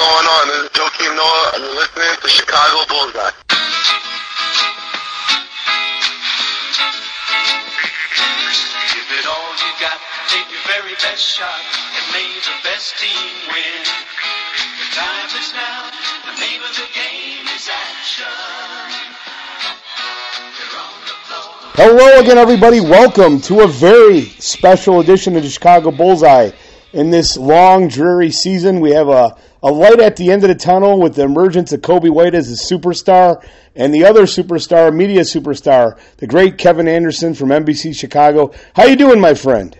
going on? This is Joakim Noah, and you're listening to Chicago Bullseye. Give it all you got, take your very best shot, and may the best team win. The time is now, the name of the game is action. They're on the floor. Hello again, everybody. Welcome to a very special edition of the Chicago Bullseye. In this long, dreary season, we have a, a light at the end of the tunnel with the emergence of Coby White as a superstar and the other superstar, media superstar, the great Kevin Anderson from NBC Chicago. How you doing, my friend?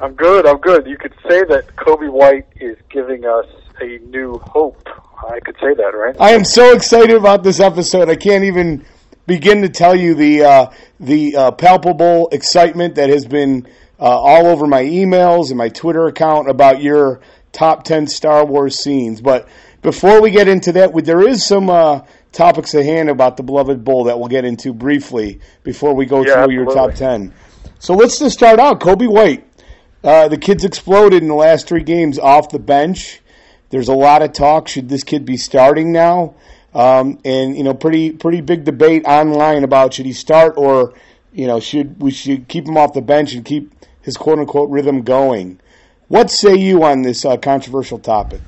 I'm good. I'm good. You could say that Coby White is giving us a new hope. I could say that, right? I am so excited about this episode. I can't even begin to tell you the uh, the uh, palpable excitement that has been uh, all over my emails and my Twitter account about your top ten Star Wars scenes. But before we get into that, there is some uh, topics at hand about the beloved bull that we'll get into briefly before we go Yeah, through your top ten. So let's just start out. Coby White. Uh, the kid's exploded in the last three games off the bench. There's a lot of talk. Should this kid be starting now? Um, and you know, pretty pretty big debate online about should he start or you know should we should keep him off the bench and keep his quote unquote rhythm going. What say you on this uh, controversial topic?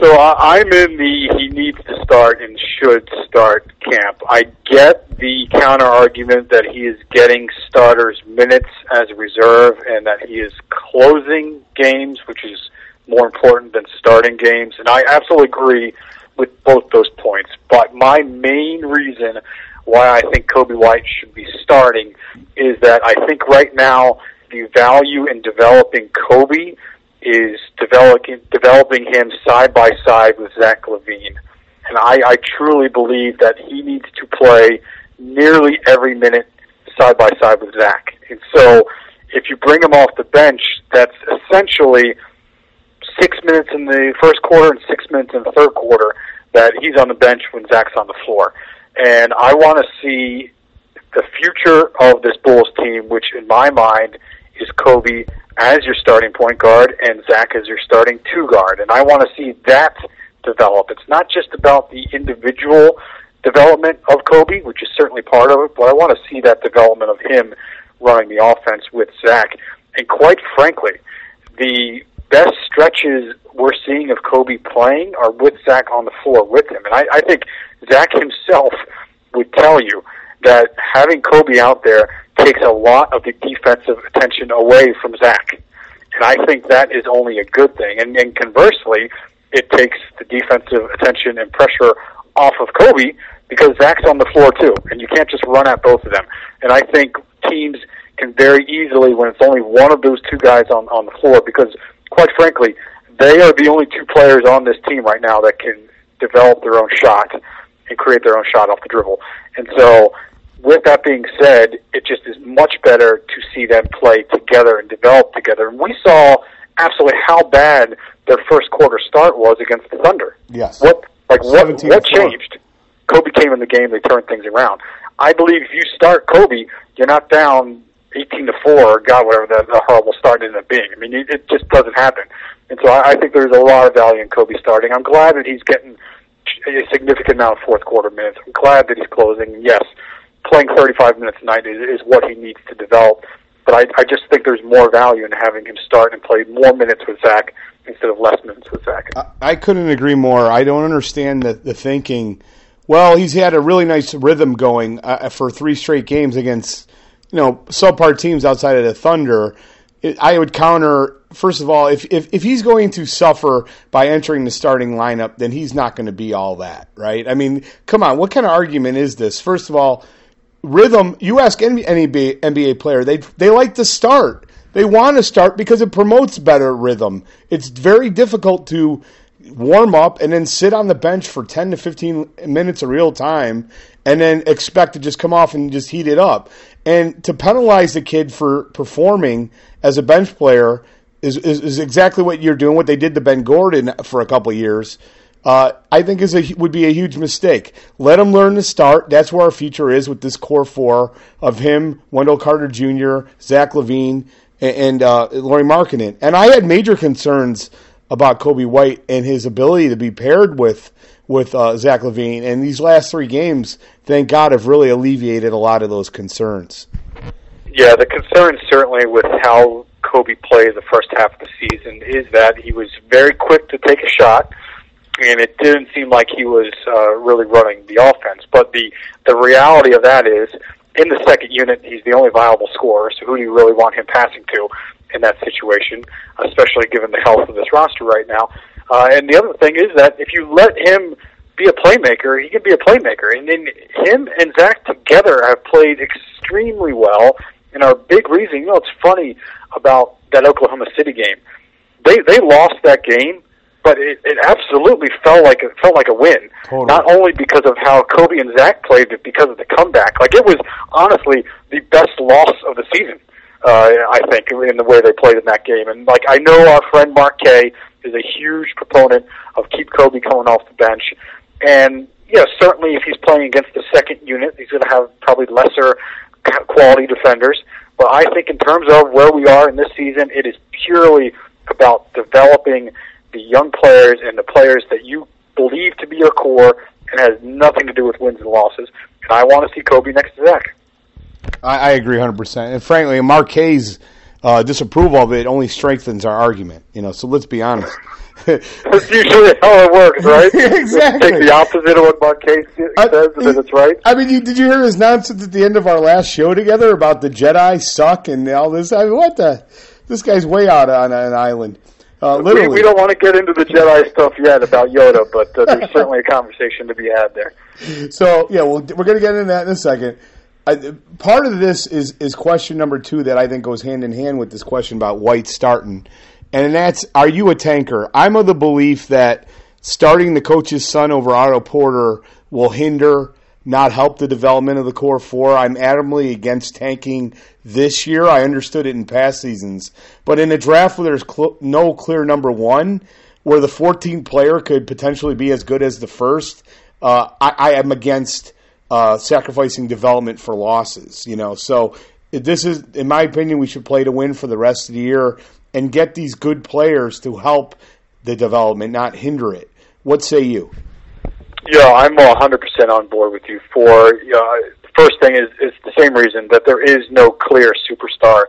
So I, I'm in the he needs to start and should start camp. I get the counter argument that he is getting starters minutes as a reserve and that he is closing games, which is more important than starting games. And I absolutely agree with both those points. But my main reason why I think Coby White should be starting is that I think right now the value in developing Coby is developing developing him side by side with Zach LaVine. And I, I truly believe that he needs to play nearly every minute side by side with Zach. And so if you bring him off the bench, that's essentially six minutes in the first quarter and six minutes in the third quarter that he's on the bench when Zach's on the floor. And I want to see the future of this Bulls team, which in my mind is Coby as your starting point guard and Zach as your starting two guard. And I want to see that develop. It's not just about the individual development of Coby, which is certainly part of it, but I want to see that development of him running the offense with Zach. And quite frankly, the best stretches we're seeing of Coby playing are with Zach on the floor with him. And I, I think Zach himself would tell you that having Coby out there takes a lot of the defensive attention away from Zach. And I think that is only a good thing. And, and conversely, it takes the defensive attention and pressure off of Coby because Zach's on the floor too, and you can't just run at both of them. And I think teams can very easily, when it's only one of those two guys on, on the floor, because quite frankly, they are the only two players on this team right now that can develop their own shot and create their own shot off the dribble. And so, with that being said, it just is much better to see them play together and develop together. And we saw absolutely how bad their first quarter start was against the Thunder. Yes. What like what what changed? Coby came in the game, they turned things around. I believe if you start Coby, you're not down eighteen to four or God whatever the, the horrible start ended up being. I mean, it, it just doesn't happen. And so I, I think there's a lot of value in Coby starting. I'm glad that he's getting a significant amount of fourth quarter minutes. I'm glad that he's closing. Yes, playing 35 minutes a night is, is what he needs to develop. But I, I just think there's more value in having him start and play more minutes with Zach instead of less minutes with Zach. I couldn't agree more. I don't understand the, the thinking. Well, he's had a really nice rhythm going uh, for three straight games against you know subpar teams outside of the Thunder. It, I would counter first of all if, if if he's going to suffer by entering the starting lineup, then he's not going to be all that, right? I mean, come on, what kind of argument is this? First of all, rhythm. You ask any NBA, NBA player, they they like to start. They want to start because it promotes better rhythm. It's very difficult to warm up and then sit on the bench for 10 to 15 minutes of real time and then expect to just come off and just heat it up. And to penalize the kid for performing as a bench player is, is, is exactly what you're doing, what they did to Ben Gordon for a couple years. Uh, I think is a would be a huge mistake. Let him learn to start. That's where our future is with this core four of him, Wendell Carter Jr., Zach LaVine, and, and uh, Lauri Markkanen. And I had major concerns about Coby White and his ability to be paired with with uh, Zach LaVine. And these last three games, thank God, have really alleviated a lot of those concerns. Yeah, the concern certainly with how Coby played the first half of the season is that he was very quick to take a shot, and it didn't seem like he was uh, really running the offense. But the the reality of that is, in the second unit, he's the only viable scorer. So who do you really want him passing to in that situation, especially given the health of this roster right now? Uh, and the other thing is that if you let him be a playmaker, he can be a playmaker. And then him and Zach together have played extremely well and our big reason. You know, it's funny about that Oklahoma City game. They they lost that game, but it, it absolutely felt like it felt like a win. Totally. Not only because of how Coby and Zach played, but because of the comeback. Like it was honestly the best loss of the season. Uh, I think in the way they played in that game, and like I know our friend Mark Kay is a huge proponent of keep Coby coming off the bench, and yeah, certainly if he's playing against the second unit, he's going to have probably lesser quality defenders. But I think in terms of where we are in this season, it is purely about developing the young players and the players that you believe to be your core and has nothing to do with wins and losses. And I want to see Coby next to Zach. I, I agree 100%. And frankly, Marquet's uh, disapproval of it only strengthens our argument. You know, so let's be honest. That's usually how it works, right? exactly. Take the opposite of what Marquet says, and then it's right. I mean, you, did you hear his nonsense at the end of our last show together about the Jedi suck and all this? I mean, what the? This guy's way out on an island. Uh, literally. We, we don't want to get into the Jedi stuff yet about Yoda, but uh, there's certainly a conversation to be had there. So yeah, well, we're going to get into that in a second. I, part of this is is question number two that I think goes hand in hand with this question about White starting, and that's are you a tanker? I'm of the belief that starting the coach's son over Otto Porter will hinder, not help the development of the core four. I'm adamantly against tanking this year. I understood it in past seasons, but in a draft where there's cl- no clear number one, where the 14th player could potentially be as good as the first, uh, I, I am against uh, sacrificing development for losses. You know, so this is, in my opinion, we should play to win for the rest of the year and get these good players to help the development, not hinder it. What say you? Yeah, I'm 100% on board with you. For the first thing is is the same reason that there is no clear superstar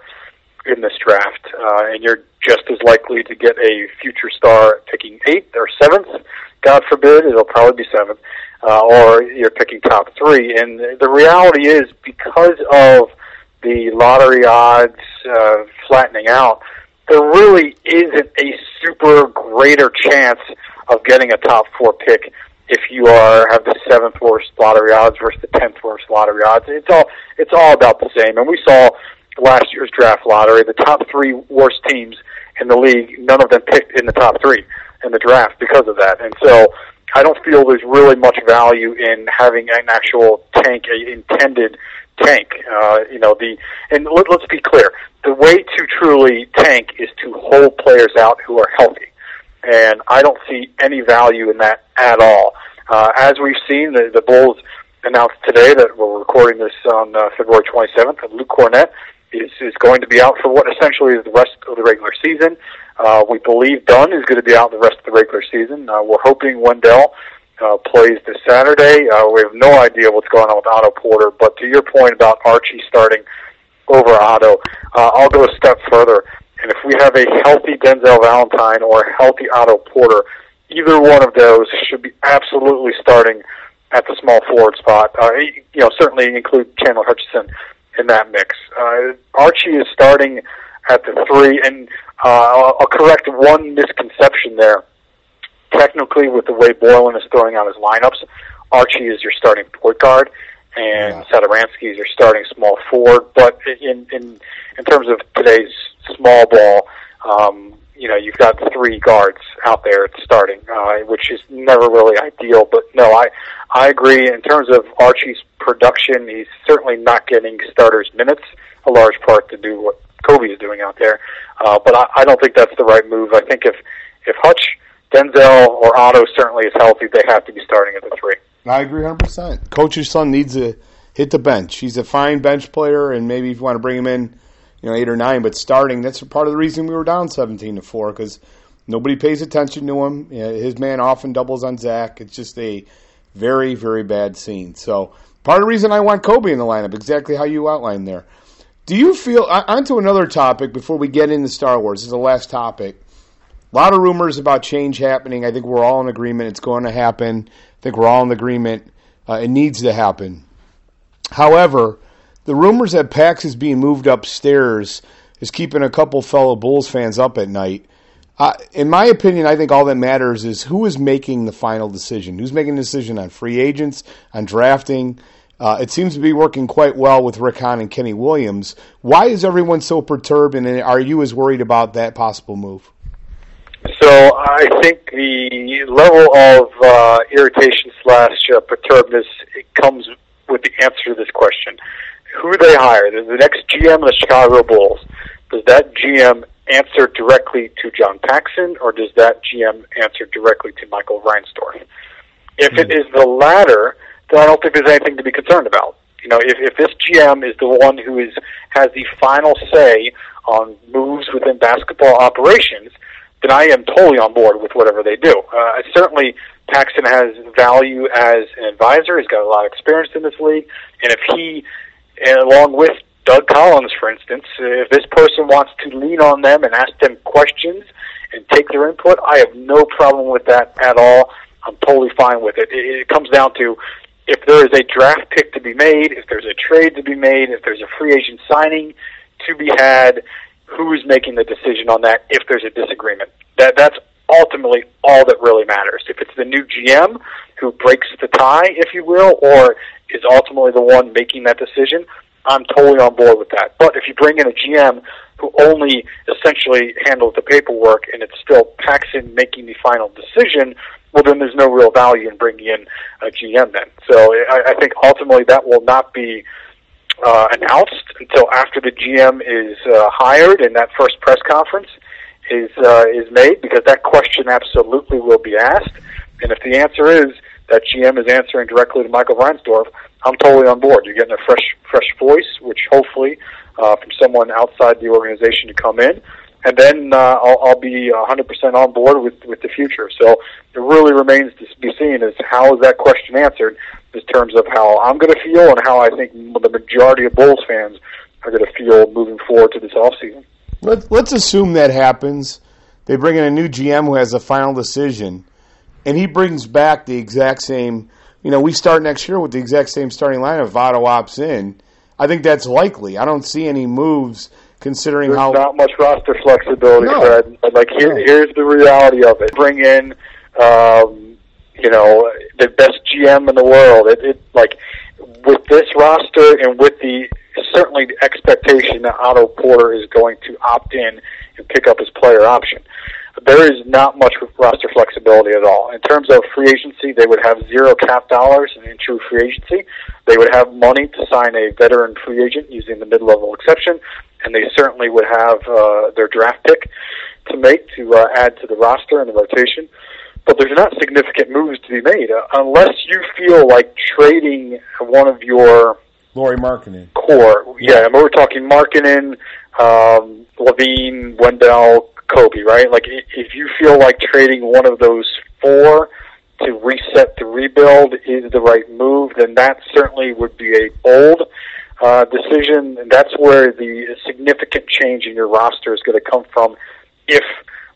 in this draft, uh, and you're just as likely to get a future star picking eighth or seventh. God forbid, it'll probably be seventh, uh, or you're picking top three. And the reality is, because of the lottery odds uh, flattening out, there really isn't a super greater chance of getting a top four pick if you are have the seventh worst lottery odds versus the tenth worst lottery odds. It's all it's all about the same. And we saw last year's draft lottery, the top three worst teams in the league, none of them picked in the top three in the draft because of that. And so I don't feel there's really much value in having an actual tank, a intended tank. Uh, you know, the and let, let's be clear, the way to truly tank is to hold players out who are healthy, and I don't see any value in that at all. Uh, as we've seen, the, the Bulls announced today that we're recording this on uh, February 27th, that Luke Kornet is is going to be out for what essentially is the rest of the regular season. Uh, we believe Dunn is going to be out the rest of the regular season. Uh, we're hoping Wendell uh, plays this Saturday. Uh, we have no idea what's going on with Otto Porter, but to your point about Archie starting over Otto, uh, I'll go a step further. And if we have a healthy Denzel Valentine or a healthy Otto Porter, either one of those should be absolutely starting at the small forward spot. Uh, you know, certainly include Chandler Hutchison in that mix. Uh, Archie is starting at the three, and uh, I'll, I'll correct one misconception there. Technically, with the way Boylen is throwing out his lineups, Archie is your starting point guard, and yeah. Satoransky your starting small forward. But in in in terms of today's small ball, um, you know, you've got three guards out there starting, uh, which is never really ideal. But no, I I agree. In terms of Archie's production, he's certainly not getting starters minutes, a large part to do what Coby is doing out there. Uh, but I, I don't think that's the right move. I think if if Hutch, Denzel, or Otto certainly is healthy, they have to be starting at the three. I agree 100%. Coach's son needs to hit the bench. He's a fine bench player, and maybe if you want to bring him in, you know, eight or nine, but starting, that's part of the reason we were down 17 to 4 because Nobody pays attention to him. You know, his man often doubles on Zach. It's just a very, very bad scene. So part of the reason I want Coby in the lineup, exactly how you outlined there. Do you feel on to another topic before we get into Star Wars? This is the last topic. A lot of rumors about change happening. I think we're all in agreement it's going to happen. Think we're all in agreement uh, it needs to happen. However, the rumors that Pax is being moved upstairs is keeping a couple fellow Bulls fans up at night. Uh, in my opinion, I think all that matters is who is making the final decision. Who's making the decision on free agents, on drafting? Uh, it seems to be working quite well with Rick Hahn and Kenny Williams. Why is everyone so perturbed, and are you as worried about that possible move? So I think the level of uh, irritation slash uh, perturbedness comes with the answer to this question: Who do they hire? The next GM of the Chicago Bulls. Does that GM answer directly to John Paxson, or does that GM answer directly to Michael Reinsdorf? If it is the latter, then I don't think there's anything to be concerned about. You know, if, if this GM is the one who is has the final say on moves within basketball operations, then I am totally on board with whatever they do. Uh, certainly, Paxson has value as an advisor. He's got a lot of experience in this league, and if he, along with Doug Collins, for instance, if this person wants to lean on them and ask them questions and take their input, I have no problem with that at all. I'm totally fine with it. It, it comes down to if there is a draft pick to be made, if there's a trade to be made, if there's a free agent signing to be had, who's making the decision on that if there's a disagreement. That that's ultimately all that really matters. If it's the new GM who breaks the tie, if you will, or is ultimately the one making that decision, I'm totally on board with that. But if you bring in a GM who only essentially handles the paperwork and it's still Paxson making the final decision, well, then there's no real value in bringing in a GM then. So I, I think ultimately that will not be uh, announced until after the GM is uh, hired and that first press conference is uh, is made because that question absolutely will be asked. And if the answer is that GM is answering directly to Michael Reinsdorf, I'm totally on board. You're getting a fresh fresh voice, which hopefully uh, from someone outside the organization to come in, and then uh, I'll, I'll be 100% on board with with the future. So it really remains to be seen is how is that question answered in terms of how I'm going to feel and how I think the majority of Bulls fans are going to feel moving forward to this offseason. Let's assume that happens. They bring in a new GM who has a final decision, and he brings back the exact same. You know, we start next year with the exact same starting lineup. If Otto opts in, I think that's likely. I don't see any moves considering There's how not much roster flexibility, No. Fred. But like here, No. here's the reality of it. Bring in, um, you know, the best GM in the world. It, it like with this roster and with the certainly the expectation that Otto Porter is going to opt in and pick up his player option. There is not much roster flexibility at all. In terms of free agency, they would have zero cap dollars in true free agency. They would have money to sign a veteran free agent using the mid-level exception, and they certainly would have uh, their draft pick to make to uh, add to the roster and the rotation. But there's not significant moves to be made uh, unless you feel like trading one of your Lauri Markkanen. core. Yeah, I mean, we're talking Markkanen, um, LaVine, Wendell, Coby, right? Like, if you feel like trading one of those four to reset the rebuild is the right move, then that certainly would be a bold uh, decision. That's where the significant change in your roster is going to come from if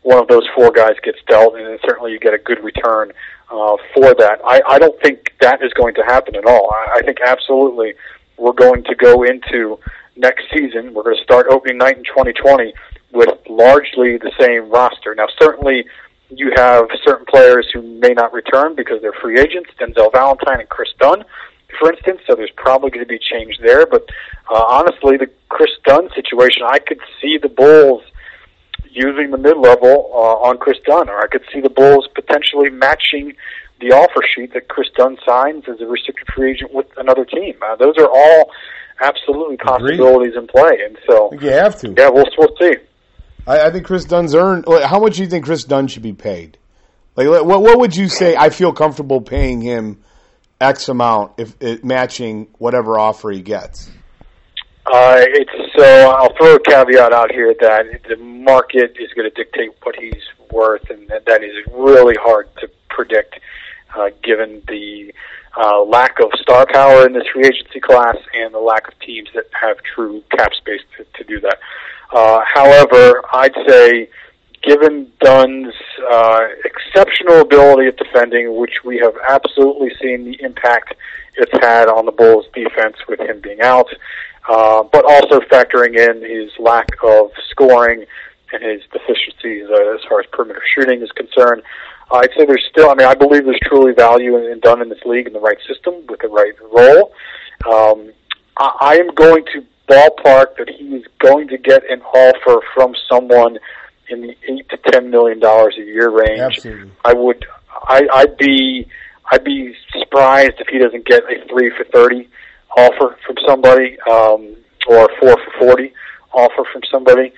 one of those four guys gets dealt, and then certainly you get a good return uh, for that. I, I don't think that is going to happen at all. I, I think absolutely we're going to go into next season. We're going to start opening night in 2020 with largely the same roster. Now, certainly you have certain players who may not return because they're free agents, Denzel Valentine and Kris Dunn, for instance. So there's probably going to be change there. But uh, honestly, the Kris Dunn situation, I could see the Bulls using the mid-level uh, on Kris Dunn, or I could see the Bulls potentially matching the offer sheet that Kris Dunn signs as a restricted free agent with another team. Uh, those are all absolutely possibilities in play, and so you have to. yeah, we'll we'll see. I, I think Kris Dunn's earned. How much do you think Kris Dunn should be paid? Like, what what would you say? I feel comfortable paying him X amount if it matching whatever offer he gets. Uh, it's so I'll throw a caveat out here that the market is going to dictate what he's worth, and that, that is really hard to predict, uh, given the uh, lack of star power in this free agency class and the lack of teams that have true cap space to, to do that. Uh, however, I'd say, given Dunn's uh, exceptional ability at defending, which we have absolutely seen the impact it's had on the Bulls' defense with him being out, uh, but also factoring in his lack of scoring and his deficiencies uh, as far as perimeter shooting is concerned. I'd say there's still, I mean, I believe there's truly value in, in Dunn in this league in the right system with the right role. Um, I, I am going to ballpark that he is going to get an offer from someone in the eight to ten million dollars a year range. Absolutely. I would, I, I'd be, I'd be surprised if he doesn't get a three for thirty offer from somebody, um, or a four for forty offer from somebody.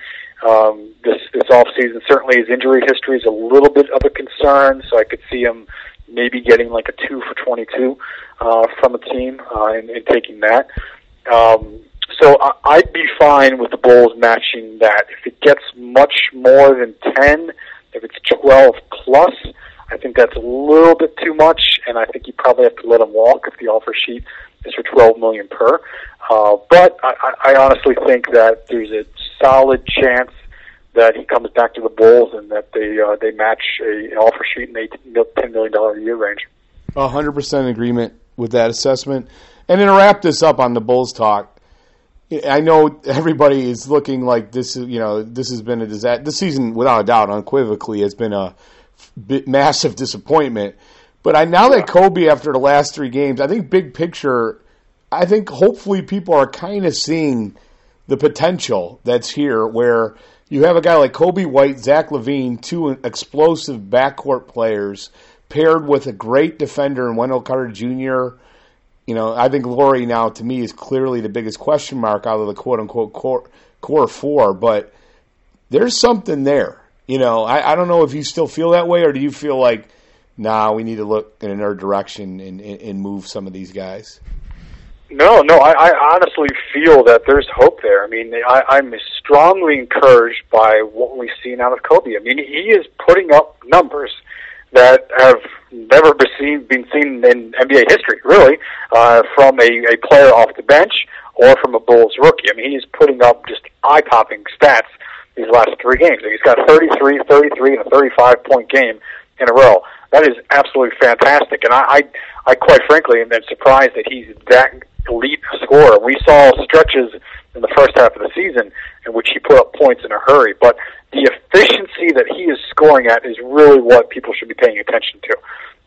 Um, this this off season certainly his injury history is a little bit of a concern, so I could see him maybe getting like a two for twenty two uh, from a team uh, and, and taking that. Um, so I'd be fine with the Bulls matching that. If it gets much more than ten, if it's twelve plus, I think that's a little bit too much, and I think you probably have to let him walk if the offer sheet is for twelve million per. Uh, but I, I honestly think that there's a solid chance that he comes back to the Bulls and that they uh, they match a, an offer sheet in the 10 million dollar a year range. A hundred percent agreement with that assessment. And then to wrap this up on the Bulls talk, I know everybody is looking like this is you know this has been a disaster. This season, without a doubt, unequivocally, has been a massive disappointment. But I now that Coby, after the last three games, I think big picture, I think hopefully people are kind of seeing the potential that's here, where you have a guy like Coby White, Zach LaVine, two explosive backcourt players, paired with a great defender in Wendell Carter Jr. You know, I think Lauri now to me is clearly the biggest question mark out of the quote unquote core, core four, but there's something there. You know, I, I don't know if you still feel that way or do you feel like, nah, we need to look in another direction and, and, and move some of these guys? No, no, I, I honestly feel that there's hope there. I mean, I, I'm strongly encouraged by what we've seen out of Coby. I mean, he is putting up numbers that have never been seen, in NBA history, really, uh, from a, a player off the bench or from a Bulls rookie. I mean, he's putting up just eye-popping stats these last three games. He's got 33, 33, and a 35 point game in a row. That is absolutely fantastic, and I, I, I quite frankly am surprised that he's that elite scorer. We saw stretches in the first half of the season in which he put up points in a hurry, but the efficiency that he is scoring at is really what people should be paying attention to.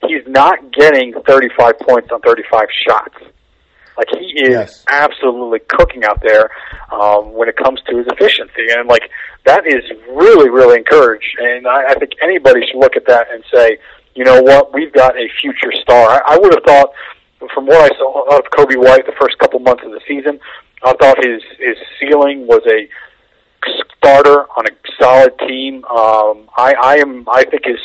He's not getting 35 points on 35 shots. Like he is Yes. absolutely cooking out there um, when it comes to his efficiency, and like that is really, really encouraged. And I, I think anybody should look at that and say, you know what, we've got a future star. I, I would have thought, from what I saw of Coby White the first couple months of the season, I thought his his ceiling was a starter on a solid team. Um, I, I am. I think his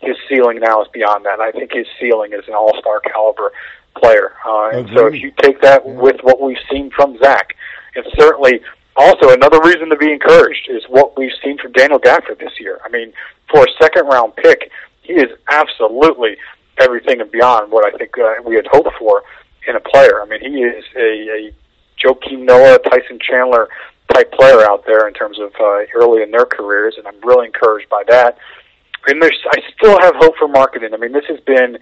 his ceiling now is beyond that. I think his ceiling is an all star caliber player. Uh, and so if you take that with what we've seen from Zach, and certainly also another reason to be encouraged is what we've seen from Daniel Gafford this year. I mean, for a second round pick, he is absolutely everything and beyond what I think uh, we had hoped for in a player. I mean, he is a, a Joakim Noah, Tyson Chandler type player out there in terms of uh, early in their careers, and I'm really encouraged by that. And there's, I still have hope for Markkanen. I mean, this has been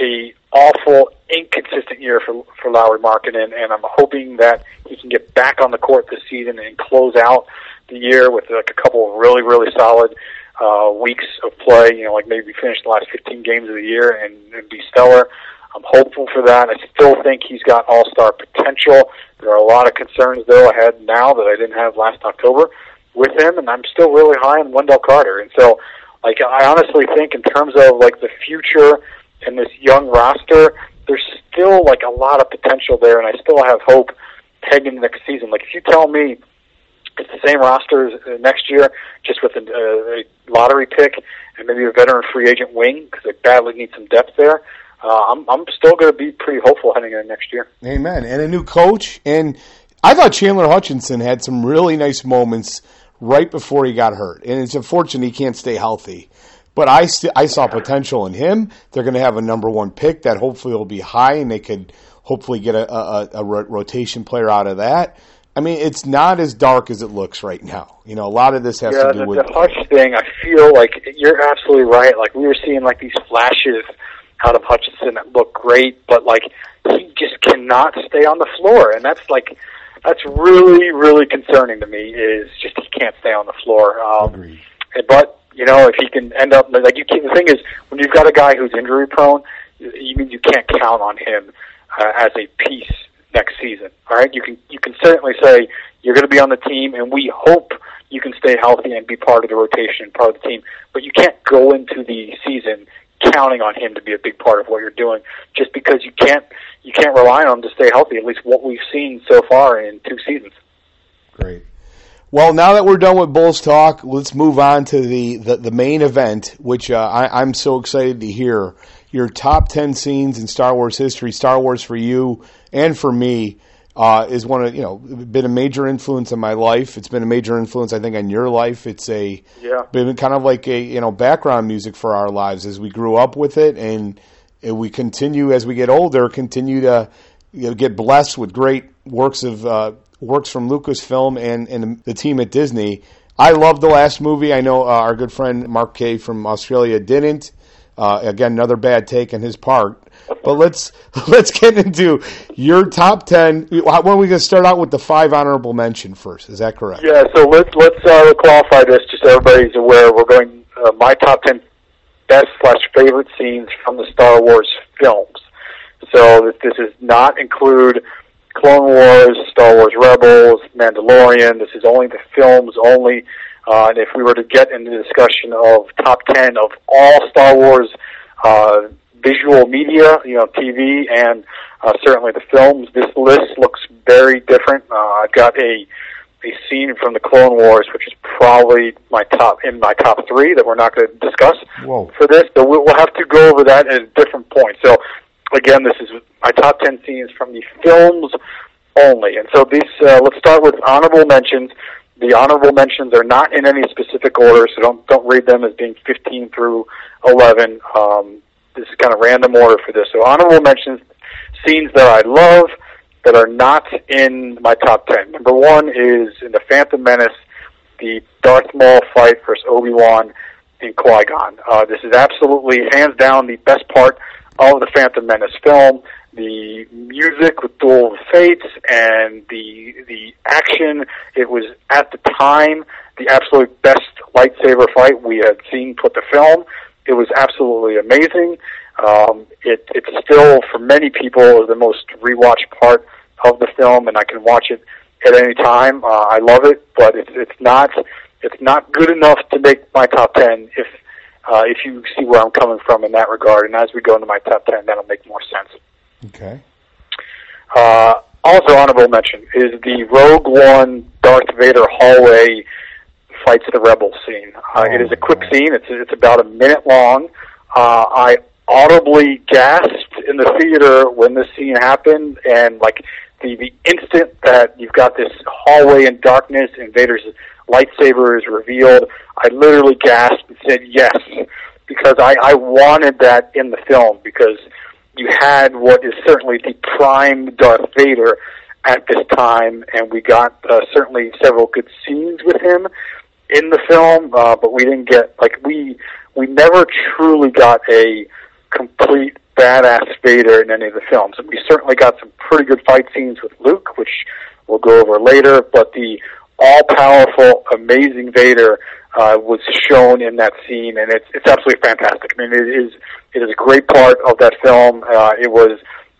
a awful, inconsistent year for for Lauri Markkanen, and I'm hoping that he can get back on the court this season and close out the year with like a couple of really, really solid uh, weeks of play. You know, like maybe finish the last 15 games of the year and, and be stellar. I'm hopeful for that. I still think he's got all star potential. There are a lot of concerns though ahead now that I didn't have last October with him, and I'm still really high on Wendell Carter. And so, like, I honestly think in terms of like the future and this young roster, there's still like a lot of potential there, and I still have hope heading into next season. Like, if you tell me it's the same roster as uh, next year, just with a, uh, a lottery pick and maybe a veteran free agent wing because they badly need some depth there. Uh, I'm I'm still going to be pretty hopeful heading into next year. Amen. And a new coach. And I thought Chandler Hutchison had some really nice moments right before he got hurt, and it's unfortunate he can't stay healthy. But I st- I saw potential in him. They're going to have a number one pick that hopefully will be high, and they could hopefully get a, a, a rotation player out of that. I mean, it's not as dark as it looks right now. You know, a lot of this has yeah, to do the, with the Hutch thing. I feel like you're absolutely right. Like we were seeing like these flashes out of Hutchison that look great, but like he just cannot stay on the floor, and that's like that's really really concerning to me. Is just he can't stay on the floor. Um, Agreed. But you know, if he can end up like you, can, the thing is when you've got a guy who's injury prone, you mean you can't count on him uh, as a piece next season. All right, you can you can certainly say you're going to be on the team, and we hope you can stay healthy and be part of the rotation, part of the team. But you can't go into the season counting on him to be a big part of what you're doing, just because you can't you can't rely on him to stay healthy. At least what we've seen so far in two seasons. Great. Well, now that we're done with Bulls talk, let's move on to the, the, the main event, which uh, I, I'm so excited to hear. Your top 10 scenes in Star Wars history. Star Wars for you and for me uh, is one of, you know, been a major influence in my life. It's been a major influence, I think, on your life. It's a, Yeah. been kind of like a, you know, background music for our lives as we grew up with it and, and we continue as we get older, continue to you know, get blessed with great works of uh, works from Lucasfilm and, and the team at Disney. I love the last movie. I know uh, our good friend Mark Kay from Australia didn't. Uh, again, another bad take on his part. But let's let's get into your top ten. When are we going to start out with the five honorable mention first? Is that correct? Yeah, so let's let's uh, qualify this just so everybody's aware. We're going uh, my top ten best slash favorite scenes from the Star Wars films. So this, does not include Clone Wars, Star Wars Rebels, Mandalorian. This is only the films only. Uh, and if we were to get into the discussion of top ten of all Star Wars uh, visual media, you know, TV and uh, certainly the films, this list looks very different. Uh, I've got a a scene from the Clone Wars, which is probably my top in my top three that we're not going to discuss Whoa. for this, but we'll we'll have to go over that at a different point. So, again, this is my top ten scenes from the films only, and so these. Uh, let's start with honorable mentions. The honorable mentions are not in any specific order, so don't don't read them as being 15 through 11. Um, this is kind of random order for this. So honorable mentions, scenes that I love that are not in my top 10. Number one is in the Phantom Menace, the Darth Maul fight versus Obi Wan in Qui Gon. Uh, this is absolutely hands down the best part of the Phantom Menace film. The music with Duel of Fates and the the action. It was at the time the absolute best lightsaber fight we had seen put the film. It was absolutely amazing. Um, it, it's still, for many people, the most rewatched part of the film, and I can watch it at any time. Uh, I love it, but it's it's not it's not good enough to make my top ten. If uh, if you see where I'm coming from in that regard, and as we go into my top ten, that'll make more sense. Okay. Uh, also honorable mention is the Rogue One Darth Vader hallway fights the rebel scene. Uh, it is a quick scene. It's it's about a minute long. Uh, I audibly gasped in the theater when this scene happened, and like the the instant that you've got this hallway in darkness and Vader's lightsaber is revealed, I literally gasped and said yes because I I wanted that in the film because you had what is certainly the prime Darth Vader at this time, and we got uh, certainly several good scenes with him in the film, uh, but we didn't get like we we never truly got a complete badass Vader in any of the films. We certainly got some pretty good fight scenes with Luke, which we'll go over later. But the all-powerful, amazing Vader uh, was shown in that scene, and it's it's absolutely fantastic. I mean, it is it is a great part of that film. Uh, it was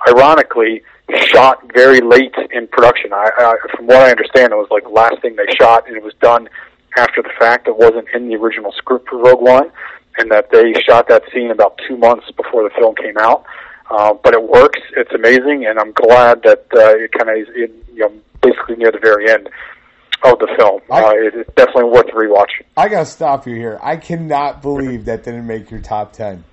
ironically shot very late in production. I, I, from what I understand, it was like last thing they shot, and it was done after the fact. It wasn't in the original script for Rogue One, and that they shot that scene about two months before the film came out. Uh, but it works. It's amazing, and I'm glad that uh, it kind of is in, you know basically near the very end of the film. I- Uh, it, it's definitely worth rewatching. I got to stop you here. I cannot believe that didn't make your top 10.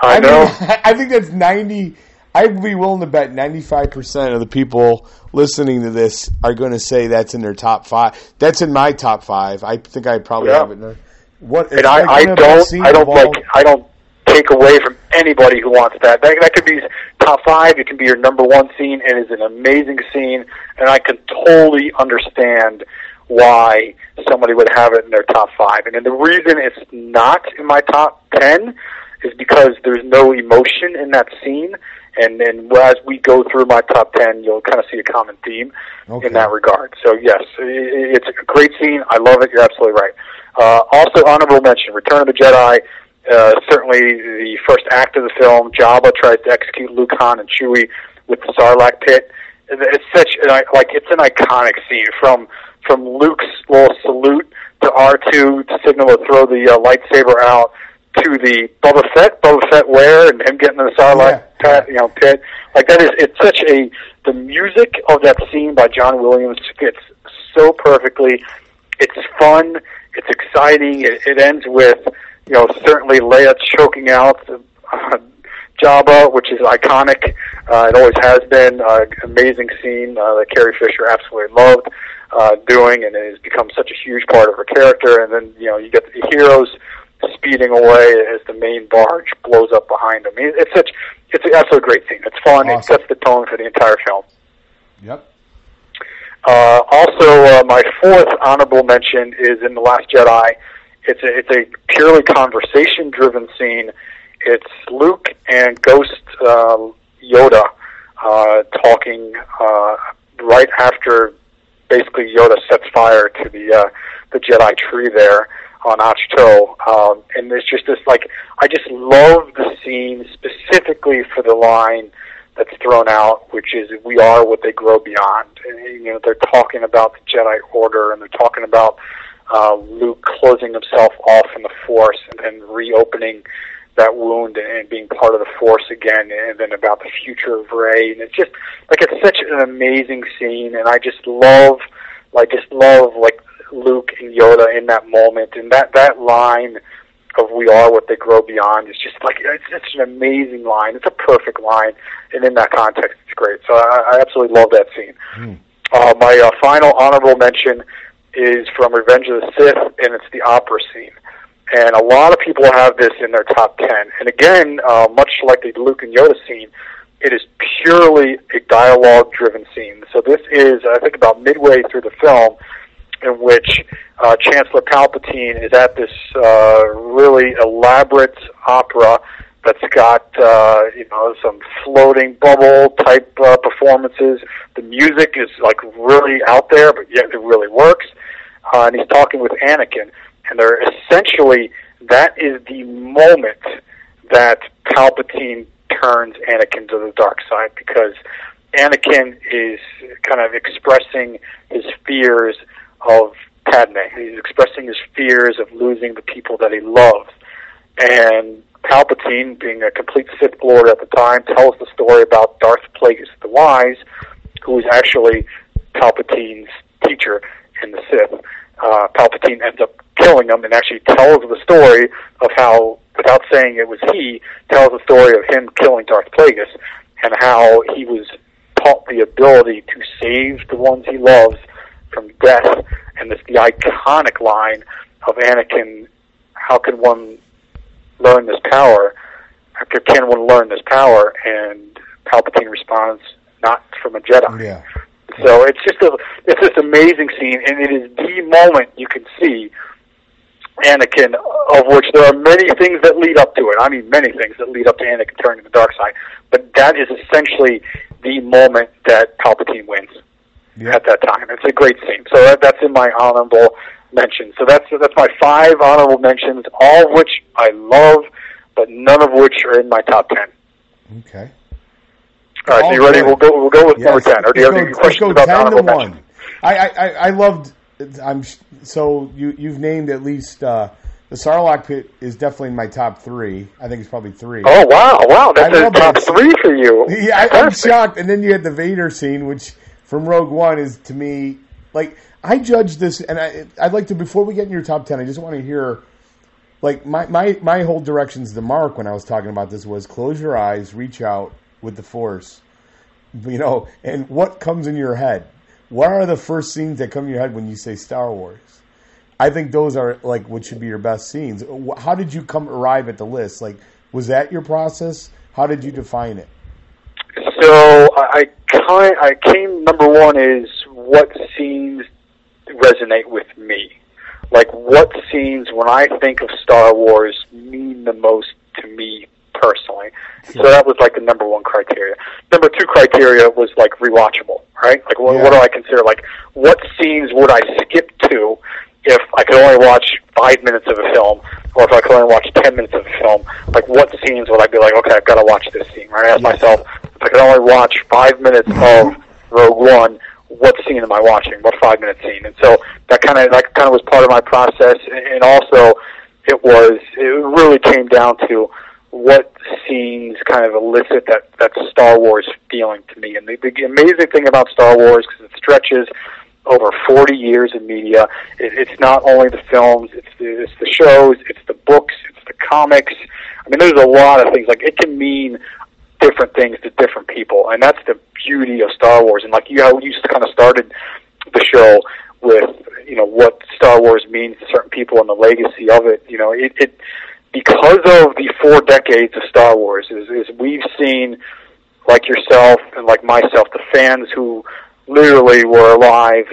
I know. Mean, I think that's 90. I'd be willing to bet ninety five percent of the people listening to this are going to say that's in their top five. That's in my top five. I think I probably Yeah. have it. In there. What? And I, I one of the don't, I don't like, I don't take away from anybody who wants that. That that could be top five. It can be your number one scene. It is an amazing scene, and I can totally understand why somebody would have it in their top five. And then the reason it's not in my top ten is because there's no emotion in that scene. And then as we go through my top ten, you'll kind of see a common theme Okay. in that regard. So yes, it's a great scene. I love it. You're absolutely right. Uh, also, honorable mention: Return of the Jedi. Uh, certainly, the first act of the film, Jabba tries to execute Luke, Han, and Chewie with the Sarlacc pit. It's such an, like it's an iconic scene from from Luke's little salute to R two to signal to throw the uh, lightsaber out to the Boba Fett, Boba Fett wear, and him getting in the Sarlacc Yeah. you know, pit. Like that is it's such a the music of that scene by John Williams fits so perfectly. It's fun. It's exciting. It, it ends with you know certainly Leia choking out uh, Jabba, which is iconic. Uh, it always has been. Uh, amazing scene uh, that Carrie Fisher absolutely loved uh, doing, and it has become such a huge part of her character. And then you know you get the heroes speeding away as the main barge blows up behind them. It's such it's an absolute great scene. It's fun. It sets the tone for the entire film. Yep. Uh, also, uh, my fourth honorable mention is in The Last Jedi. It's a, it's a purely conversation-driven scene. It's Luke and Ghost uh, Yoda uh, talking uh, right after basically Yoda sets fire to the uh, the Jedi tree there on Ahch-To, um, and there's just this like I just love the scene specifically for the line that's thrown out, which is "We are what they grow beyond." And, you know, they're talking about the Jedi Order, and they're talking about uh, Luke closing himself off in the Force, and then reopening that wound and, and being part of the Force again, and then about the future of Rey. And it's just like it's such an amazing scene, and I just love, like, just love like Luke and Yoda in that moment, and that that line of "We are what they grow beyond" is just like it's, it's an amazing line. It's a perfect line, and in that context, it's great. So I, I absolutely love that scene. Uh, my uh, final honorable mention is from Revenge of the Sith, and it's the opera scene. And a lot of people have this in their top ten. And again, uh, much like the Luke and Yoda scene, it is purely a dialogue-driven scene. So this is, I think, about midway through the film, in which uh, Chancellor Palpatine is at this uh, really elaborate opera that's got uh, you know some floating bubble type uh, performances. The music is like really out there, but yet it really works. Uh, and he's talking with Anakin, and they're essentially that is the moment that Palpatine turns Anakin to the dark side because Anakin is kind of expressing his fears of Padme. He's expressing his fears of losing the people that he loves. And Palpatine, being a complete Sith Lord at the time, tells the story about Darth Plagueis the Wise, who is actually Palpatine's teacher in the Sith. Uh, Palpatine ends up killing him and actually tells the story of how, without saying it was he, tells the story of him killing Darth Plagueis and how he was taught the ability to save the ones he loves from death. And this the iconic line of Anakin, how can one learn this power? How can one learn this power? And Palpatine responds, not from a Jedi. Oh, yeah. So it's just a it's this amazing scene, and it is the moment you can see Anakin, of which there are many things that lead up to it. I mean, many things that lead up to Anakin turning to the dark side. But that is essentially the moment that Palpatine wins Yeah. at that time. It's a great scene. So that, that's in my honorable mention. So that's that's my five honorable mentions, all of which I love, but none of which are in my top ten. Okay. All right, so you ready? good. We'll go. We'll go with Yes. number ten. Or do you have any questions about 10 to honorable one. mentions? I, I, I loved. I'm so you you've named at least uh, the Sarlacc pit is definitely in my top three. I think it's probably three. Oh wow, wow, that's a top that. three for you. Yeah, I, I'm shocked. And then you had the Vader scene, which from Rogue One is to me like I judge this, and I I'd like to before we get in your top ten, I just want to hear like my my my whole directions to Mark when I was talking about this was close your eyes, reach out, with the Force? You know, and what comes in your head? What are the first scenes that come in your head when you say Star Wars? I think those are like what should be your best scenes. How did you come arrive at the list? Like, was that your process? How did you define it? So I kind I came number one is what scenes resonate with me. Like what scenes when I think of Star Wars mean the most to me personally. So that was like the number one criteria. Number two criteria was like rewatchable, right? Like what, Yeah. what do I consider like what scenes would I skip to if I could only watch five minutes of a film, or if I could only watch ten minutes of a film? Like what scenes would I be like, okay, I've got to watch this scene, right? I ask myself, if I could only watch five minutes of Rogue One, what scene am I watching? What five minute scene? And so that kind of that kind of was part of my process, and also it was it really came down to what scenes kind of elicit that that Star Wars feeling to me. And the, the amazing thing about Star Wars because it stretches over 40 years in media. It, it's not only the films, it's the, it's the shows, it's the books, it's the comics. I mean, there's a lot of things. Like it can mean different things to different people, and that's the beauty of Star Wars. And like you, how you just kind of started the show with, you know, what Star Wars means to certain people and the legacy of it. You know, it, it because of the four decades of Star Wars, is, is we've seen, like yourself and like myself, the fans who literally were alive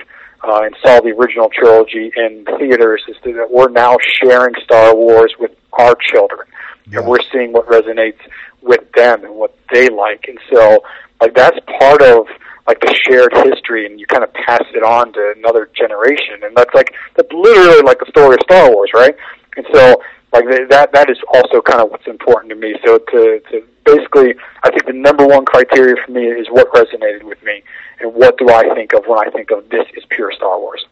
uh, and saw the original trilogy in theaters, is that we're now sharing Star Wars with our children, Yeah. and we're seeing what resonates with them and what they like, and so like that's part of like the shared history, and you kind of pass it on to another generation, and that's like that's literally like the story of Star Wars, right? And so like that that is also kind of what's important to me. So to to basically, I think the number one criteria for me is what resonated with me, and what do I think of when I think of this is pure Star Wars.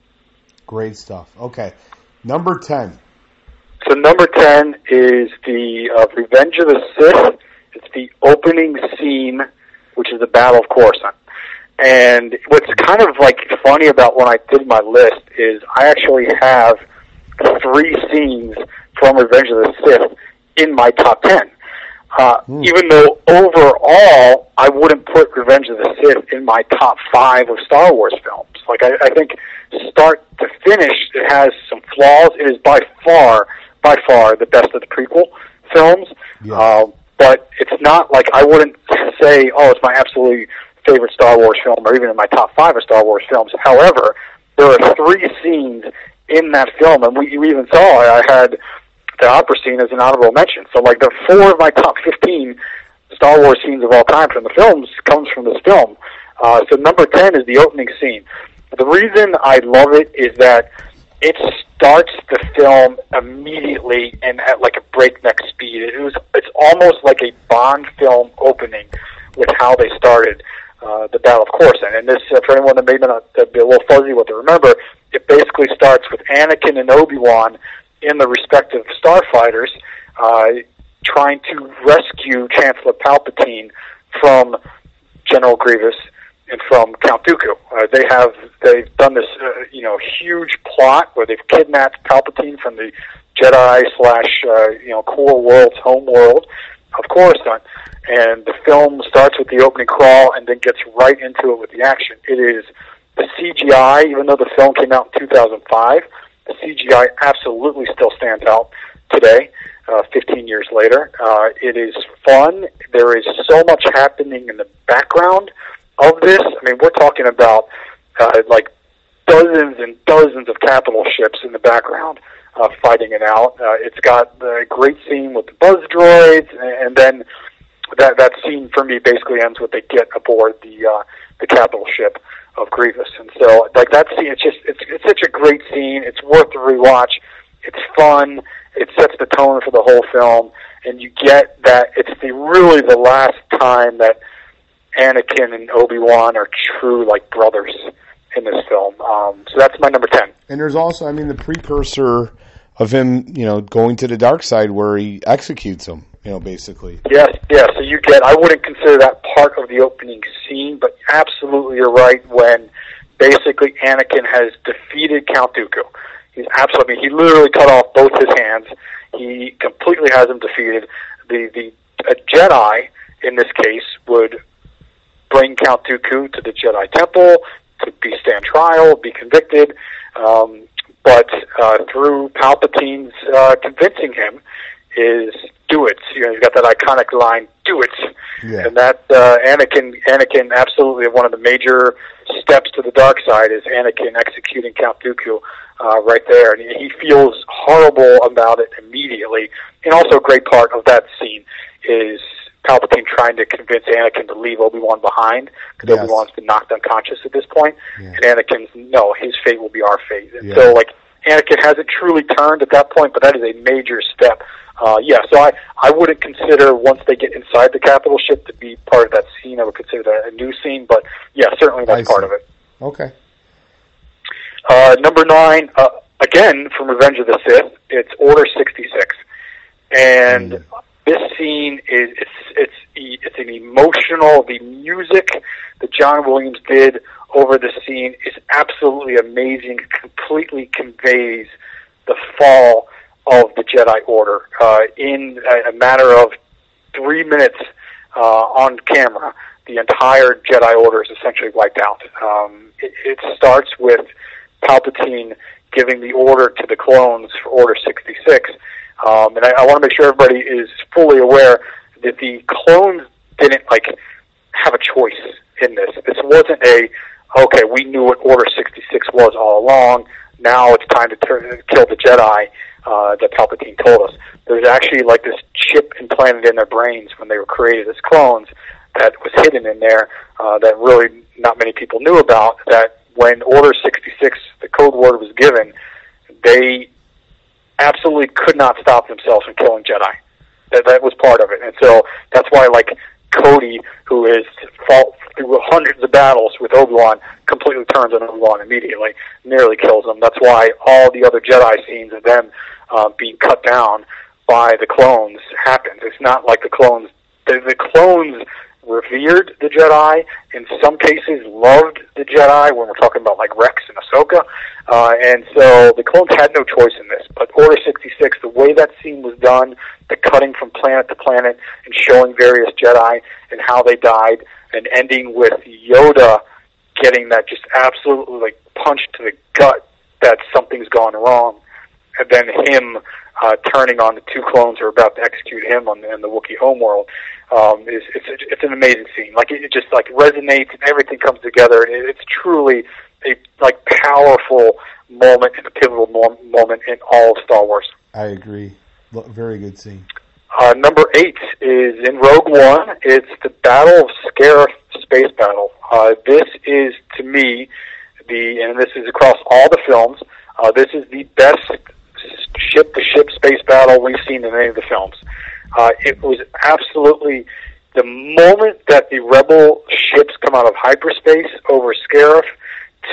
Great stuff. Okay, number ten. So number ten is the uh, Revenge of the Sith. It's the opening scene, which is the Battle of Coruscant. And what's kind of like funny about when I did my list is I actually have three scenes from Revenge of the Sith in my top ten. Uh, Even though overall I wouldn't put Revenge of the Sith in my top five of Star Wars films. Like I, I think start to finish, it has some flaws. It is by far, by far the best of the prequel films. Yeah. Uh, but it's not like I wouldn't say, oh, it's my absolutely favorite Star Wars film, or even in my top five of Star Wars films. However, there are three scenes in that film, and we, even saw I had the opera scene as an honorable mention. So, like, the four of my top fifteen Star Wars scenes of all time from the films comes from this film. Uh, so, number ten is the opening scene. The reason I love it is that it starts the film immediately and at like a breakneck speed. It was it's almost like a Bond film opening with how they started uh, the Battle of Coruscant. And this, uh, for anyone that may not uh, be a little fuzzy what to remember, it basically starts with Anakin and Obi Wan in the respective starfighters uh, trying to rescue Chancellor Palpatine from General Grievous and from Count Dooku. Uh, they have they've done this uh, you know huge plot where they've kidnapped Palpatine from the Jedi slash uh, you know core world's home world of Coruscant, and the film starts with the opening crawl and then gets right into it with the action. It is the CGI, even though the film came out in 2005, the CGI absolutely still stands out today. Uh, 15 years later, uh, it is fun. There is so much happening in the background of this. I mean, we're talking about uh, like dozens and dozens of capital ships in the background uh, fighting it out. Uh, it's got the great scene with the buzz droids, and, then that that scene for me basically ends with they get aboard the uh, the capital ship of Grievous, and so like that scene, it's just it's it's such a great scene. It's worth the rewatch. It's fun. It sets the tone for the whole film, and you get that it's the really the last time that Anakin and Obi Wan are true like brothers in this film. Um, so that's my number ten. And there's also, I mean, the precursor of him, you know, going to the dark side where he executes him, you know, basically. Yes, yes. So you get. I wouldn't consider that part of the opening scene, but absolutely you're right. When basically Anakin has defeated Count Dooku, he's absolutely. He literally cut off both his hands. He completely has him defeated. The the a Jedi in this case, would bring Count Dooku to the Jedi Temple to be stand trial, be convicted. Um, but uh, through Palpatine's uh, convincing him, is do it. You know, he's got that iconic line, "Do it," Yeah. and that uh, Anakin, Anakin, absolutely one of the major steps to the dark side is Anakin executing Count Dooku uh, right there, and he feels horrible about it immediately. And also, a great part of that scene is Palpatine trying to convince Anakin to leave Obi Wan behind because Yes. Obi Wan's been knocked unconscious at this point, Yeah. and Anakin's no, his fate will be our fate. And Yeah. so, like, Anakin hasn't truly turned at that point, but that is a major step. Uh, yeah, so I, I wouldn't consider once they get inside the capital ship to be part of that scene. I would consider that a new scene, but yeah, certainly that's part of it. Okay. Uh, number nine, uh, again from Revenge of the Sith, it's Order sixty six, and Mm. This scene is it's it's it's an emotional. The music that John Williams did over the scene is absolutely amazing. Completely conveys the fall of the Jedi Order uh, in a, a matter of three minutes uh, on camera. The entire Jedi Order is essentially wiped out. Um, it, it starts with Palpatine giving the order to the clones for Order 66. Um, and I, I want to make sure everybody is fully aware that the clones didn't like have a choice in this. This wasn't a okay. We knew what Order 66 was all along. Now it's time to turn, kill the Jedi uh, that Palpatine told us. There's actually like this chip implanted in their brains when they were created as clones that was hidden in there uh, that really not many people knew about. That when Order 66, the code word was given, they absolutely could not stop themselves from killing Jedi. That that was part of it, and so that's why like Cody, who is fought through hundreds of battles with Obi Wan, completely turns on Obi Wan immediately, nearly kills him. That's why all the other Jedi scenes of them uh, being cut down by the clones happens. It's not like the clones. The, the clones revered the Jedi. In some cases, loved the Jedi. When we're talking about like Rex and Ahsoka, uh, and so the clones had no choice in this. But Order sixty six, the way that scene was done, the cutting from planet to planet and showing various Jedi and how they died, and ending with Yoda getting that just absolutely like punch to the gut that something's gone wrong, and then him uh, turning on the two clones who are about to execute him on the, the Wookiee homeworld um, is it's it's an amazing scene. Like it, it just like resonates and everything comes together, and it, it's truly a like powerful moment and a pivotal mo- moment in all of Star Wars. I agree. Very good scene. Uh, number eight is in Rogue One. It's the Battle of Scarif space battle. Uh, this is to me the, and this is across all the films. Uh, this is the best ship to ship space battle we've seen in any of the films. Uh, it was absolutely the moment that the rebel ships come out of hyperspace over Scarif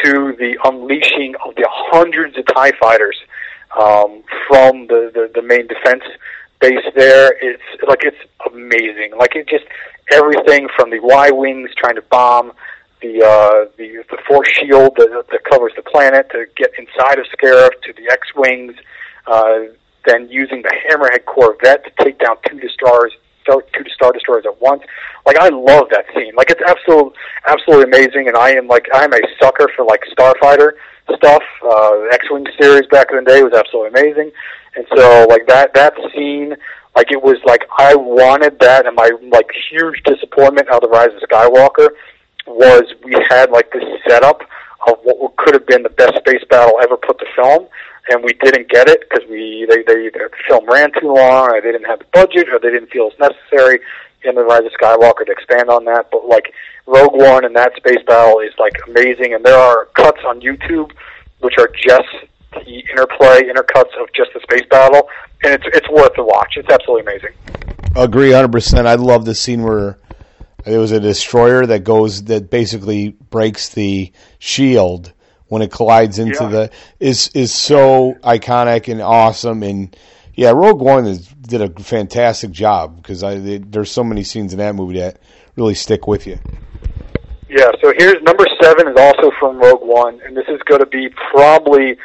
to the unleashing of the hundreds of TIE fighters um, from the, the, the main defense base there. It's like it's amazing. Like it just everything from the Y wings trying to bomb the uh, the the force shield that, that covers the planet to get inside of Scarif to the X wings, uh, then using the Hammerhead Corvette to take down two destroyers. Two star destroyers at once. Like I love that scene. Like it's absolute, absolutely amazing. And I am like I'm a sucker for like Starfighter stuff. Uh, X-wing series back in the day was absolutely amazing. And so like that that scene, like it was like I wanted that, and my like huge disappointment out of the Rise of Skywalker was we had like this setup of what could have been the best space battle ever put to film, and we didn't get it because we they they the film ran too long, or they didn't have the budget, or they didn't feel it's necessary in the Rise of Skywalker to expand on that. But like Rogue One and that space battle is like amazing, and there are cuts on YouTube which are just the interplay, intercuts of just the space battle, and it's it's worth the watch. It's absolutely amazing. Agree, hundred percent. I love the scene where there was a destroyer that goes that basically breaks the shield when it collides into Yeah. the is is so iconic and awesome and yeah, Rogue One is, did a fantastic job because I there's so many scenes in that movie that really stick with you. Yeah, so here's number seven is also from Rogue One, and this is going to be probably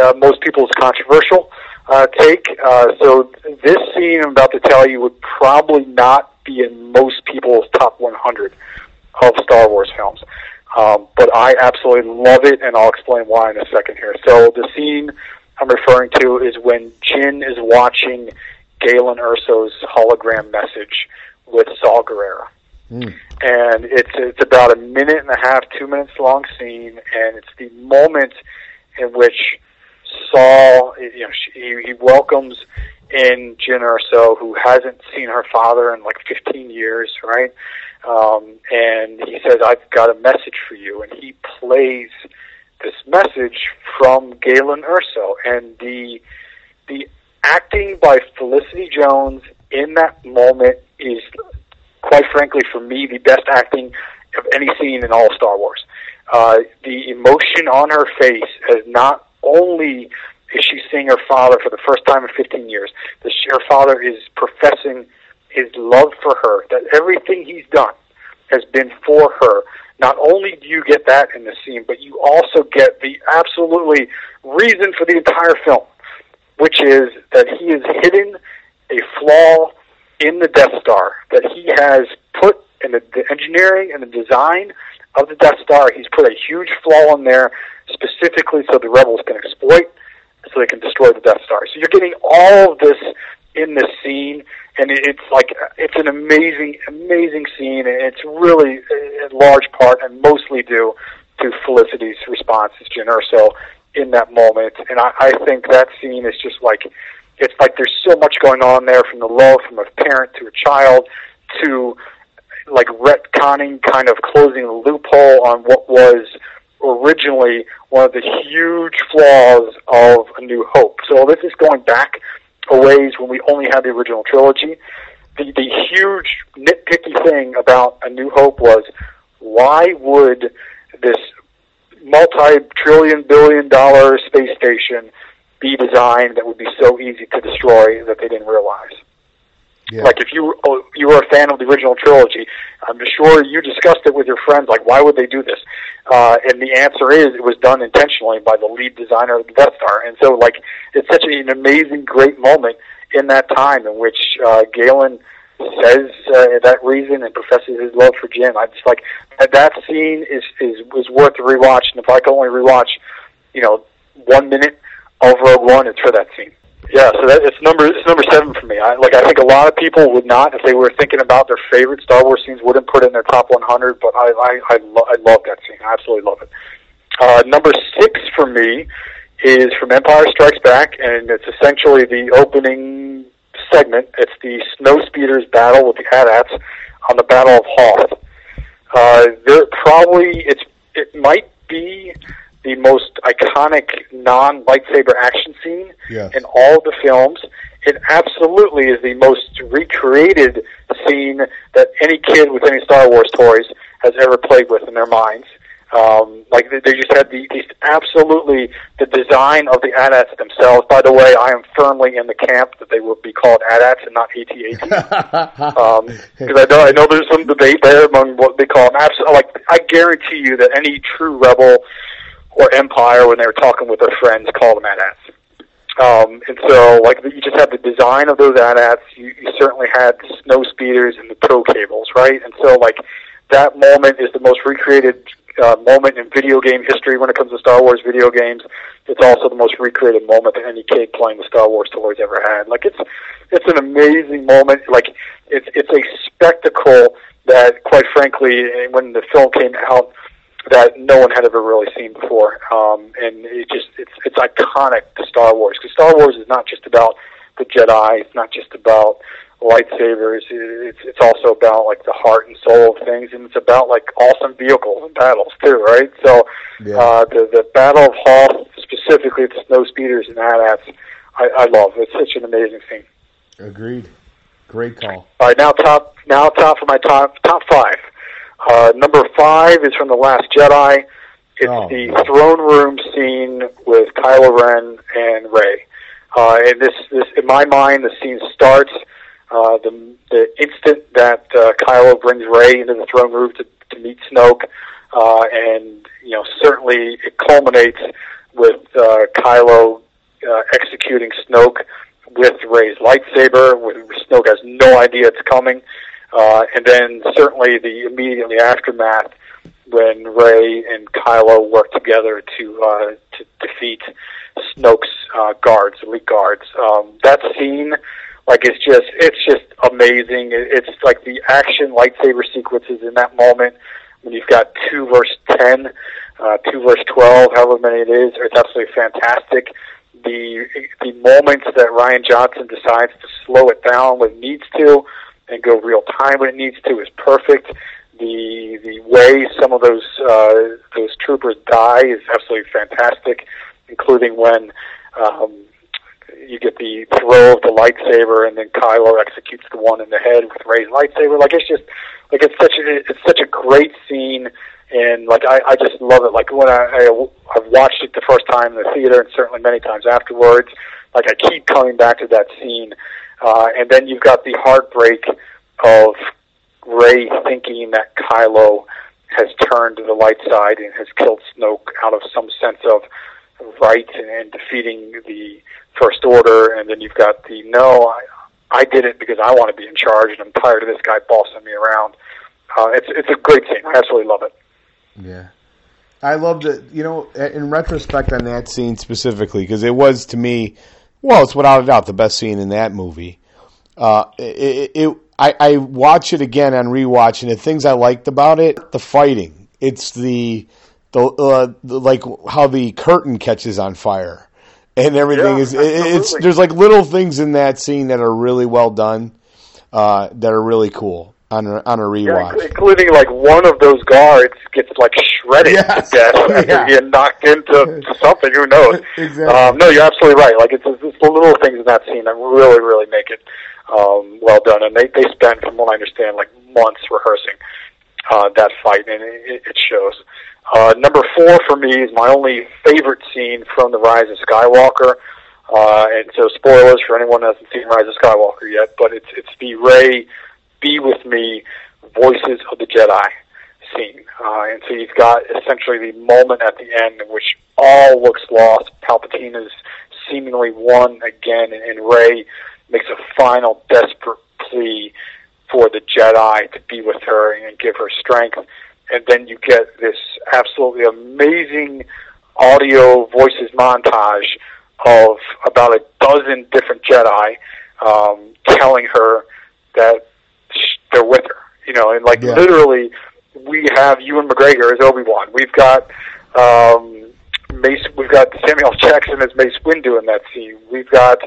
uh, most people's controversial uh, take. Uh, so this scene I'm about to tell you would probably not be in most people's top 100 of Star Wars films. Um, but I absolutely love it, and I'll explain why in a second here. So the scene I'm referring to is when Jyn is watching Galen Erso's hologram message with Saw Gerrera. Mm. And it's it's about a minute and a half, two minutes long scene, and it's the moment in which Saw, you know, she, he, he welcomes in Jyn Erso, who hasn't seen her father in like 15 years, right? Um, and he says, "I've got a message for you," and he plays this message from Galen Erso, and the the acting by Felicity Jones in that moment is, quite frankly, for me, the best acting of any scene in all Star Wars. Uh, the emotion on her face as not only is she seeing her father for the first time in 15 years, that she, her father is professing his love for her, that everything he's done has been for her. Not only do you get that in the scene, but you also get the absolutely reason for the entire film, which is that he has hidden a flaw in the Death Star, that he has put in the, the engineering and the design of the Death Star, he's put a huge flaw in there specifically so the rebels can exploit, so they can destroy the Death Star. So you're getting all of this in this scene, and it's like it's an amazing, amazing scene, and it's really in large part and mostly due to Felicity's response as Jyn Erso in that moment. And I, I think that scene is just like it's like there's so much going on there from the love from a parent to a child to like retconning, kind of closing the loophole on what was originally one of the huge flaws of A New Hope. So this is going back a ways when we only had the original trilogy. The, the huge nitpicky thing about A New Hope was why would this multi-trillion billion dollar space station be designed that would be so easy to destroy that they didn't realize? Yeah. Like if you oh, you were a fan of the original trilogy, I'm sure you discussed it with your friends. Like, why would they do this? Uh, and the answer is it was done intentionally by the lead designer of the Death Star. And so, like, it's such an amazing, great moment in that time in which uh, Galen says uh, that reason and professes his love for Jyn. I just like that, that scene is is was worth a rewatch. And if I could only rewatch, you know, one minute of Rogue One, it's for that scene. Yeah, so that, it's number it's number seven for me. I like I think a lot of people would not if they were thinking about their favorite Star Wars scenes wouldn't put it in their top 100, but I I I, lo- I love that scene. I absolutely love it. Uh, number six for me is from Empire Strikes Back, and it's essentially the opening segment. It's the Snow Speeders battle with the AT-ATs on the Battle of Hoth. Uh, there probably it's it might be the most iconic non lightsaber action scene Yes. in all the films. It absolutely is the most recreated scene that any kid with any Star Wars toys has ever played with in their minds. Um, like they, just had the, these absolutely the design of the AT-ATs themselves. By the way, I am firmly in the camp that they would be called AT-ATs and not AT-ATs um, because I know I know there's some debate there among what they call them. Like I guarantee you that any true rebel or Empire, when they were talking with their friends, call them AT-ATs. Um, and so, like, you just had the design of those AT-ATs. You, you certainly had the snow speeders and the tow cables, right? And so, like, that moment is the most recreated uh, moment in video game history when it comes to Star Wars video games. It's also the most recreated moment that any kid playing the Star Wars toys ever had. Like, it's it's an amazing moment. Like, it's it's a spectacle that, quite frankly, when the film came out, that no one had ever really seen before. Um, and it just it's it's iconic to Star Wars because Star Wars is not just about the Jedi. It's not just about lightsabers. It's it's also about like the heart and soul of things, and it's about like awesome vehicles and battles too, right? So Yeah. uh, the the Battle of Hoth, specifically the snow speeders and AT-ATs, I, I love. It's such an amazing scene. Agreed. Great call. All right, now top now top for my top top five. Uh, number five is from the Last Jedi. It's Oh, the throne room scene with Kylo Ren and Rey. Uh, and this, this, in my mind, the scene starts uh, the the instant that uh, Kylo brings Rey into the throne room to, to meet Snoke, uh, and you know certainly it culminates with uh, Kylo uh, executing Snoke with Rey's lightsaber. Snoke has no idea it's coming. Uh, and then certainly the immediately aftermath when Rey and Kylo work together to uh, to defeat Snoke's uh, guards, elite guards. Um, that scene, like, it's just it's just amazing. It's like the action lightsaber sequences in that moment when you've got two verse ten, uh, two verse twelve, however many it is. It's absolutely fantastic. The the moments that Rian Johnson decides to slow it down when needs to and go real time when it needs to is perfect. The the way some of those uh, those troopers die is absolutely fantastic, including when um, you get the throw of the lightsaber and then Kylo executes the one in the head with Rey's lightsaber. Like it's just like it's such a it's such a great scene and like I, I just love it. Like when I, I I've watched it the first time in the theater and certainly many times afterwards. Like I keep coming back to that scene, uh, and then you've got the heartbreak of Rey thinking that Kylo has turned to the light side and has killed Snoke out of some sense of right and, defeating the First Order, and then you've got the no, I, I did it because I want to be in charge, and I'm tired of this guy bossing me around. Uh, it's it's a great scene. I absolutely love it. Yeah. I loved it, you know, in retrospect on that scene specifically, because it was to me, well, it's without a doubt the best scene in that movie. Uh, it, it, I, I watch it again on rewatch, and the things I liked about it, the fighting. It's the, the, uh, the like how the curtain catches on fire, and everything Yeah, is. It, it's there's like little things in that scene that are really well done, uh, that are really cool on a, on a rewatch. inc- including like one of those guards gets like shredded Yes. to death after Yeah. getting knocked into something. Who knows? Exactly. Um, no, you're absolutely right. Like it's, it's the little things in that scene that really, really make it um, well done. And they they spent, from what I understand, like months rehearsing uh, that fight, and it, it shows. Uh, number four for me is my only favorite scene from the Rise of Skywalker. Uh, and so spoilers for anyone who hasn't seen Rise of Skywalker yet, but it's it's the Rey be with me voices of the Jedi scene. Uh, and so you've got essentially the moment at the end in which all looks lost. Palpatine has seemingly won again, and, and Rey makes a final desperate plea for the Jedi to be with her and give her strength. And then you get this absolutely amazing audio voices montage of about a dozen different Jedi um, telling her that they're with her. You know, and like Yeah. literally, we have Ewan McGregor as Obi Wan. We've got um, Mace. We've got Samuel Jackson as Mace Windu in that scene. We've got